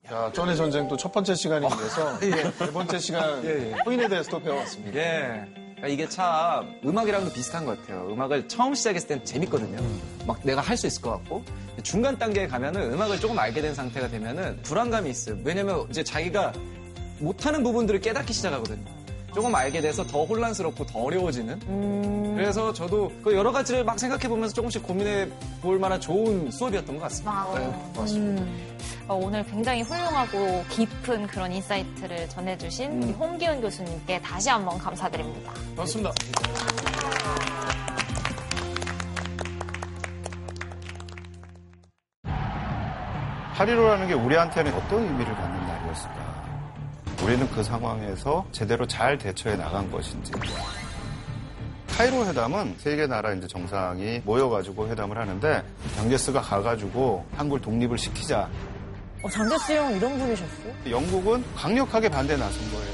자, 전의 전쟁 또 첫 번째 시간이 아, 돼서 아, 예. 네 번째 시간 예, 예. 코인에 대해서 또 배워봤습니다. 예. 그러니까 이게 참 음악이랑도 비슷한 것 같아요. 음악을 처음 시작했을 땐 재밌거든요. 막 내가 할 수 있을 것 같고 중간 단계에 가면은 음악을 조금 알게 된 상태가 되면은 불안감이 있어요. 왜냐면 이제 자기가 못하는 부분들을 깨닫기 시작하거든요. 조금 알게 돼서 더 혼란스럽고 더 어려워지는. 그래서 저도 그 여러 가지를 막 생각해 보면서 조금씩 고민해 볼 만한 좋은 수업이었던 것 같습니다. 네, 고맙습니다. 어, 오늘 굉장히 훌륭하고 깊은 그런 insight를 전해주신 우리 홍기훈 교수님께 다시 한번 감사드립니다. 고맙습니다. 파리로라는 게 우리한테는 어떤 의미를 갖는 날이었을까? 우리는 그 상황에서 제대로 잘 대처해 나간 것인지. 카이로 회담은 세계 나라 이제 정상이 모여가지고 회담을 하는데 장제스가 가가지고 한국을 독립을 시키자. 어, 장제스 형 이런 분이셨어요? 영국은 강력하게 반대에 나선 거예요.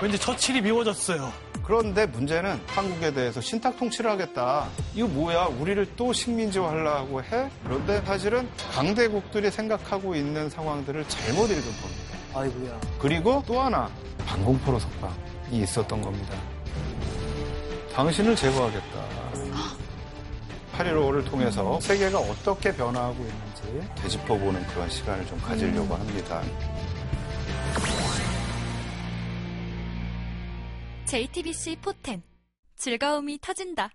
왠지 처칠이 미워졌어요. 그런데 문제는 한국에 대해서 신탁 통치를 하겠다. 이거 뭐야? 우리를 또 식민지화 하려고 해? 그런데 사실은 강대국들이 생각하고 있는 상황들을 잘못 읽은 겁니다. 아이고야. 그리고 또 하나 방공포로 석방이 있었던 겁니다. 당신을 제거하겠다. 8.15를 통해서 세계가 어떻게 변화하고 있는지 되짚어보는 그런 시간을 좀 가지려고 합니다. JTBC 포텐 즐거움이 터진다.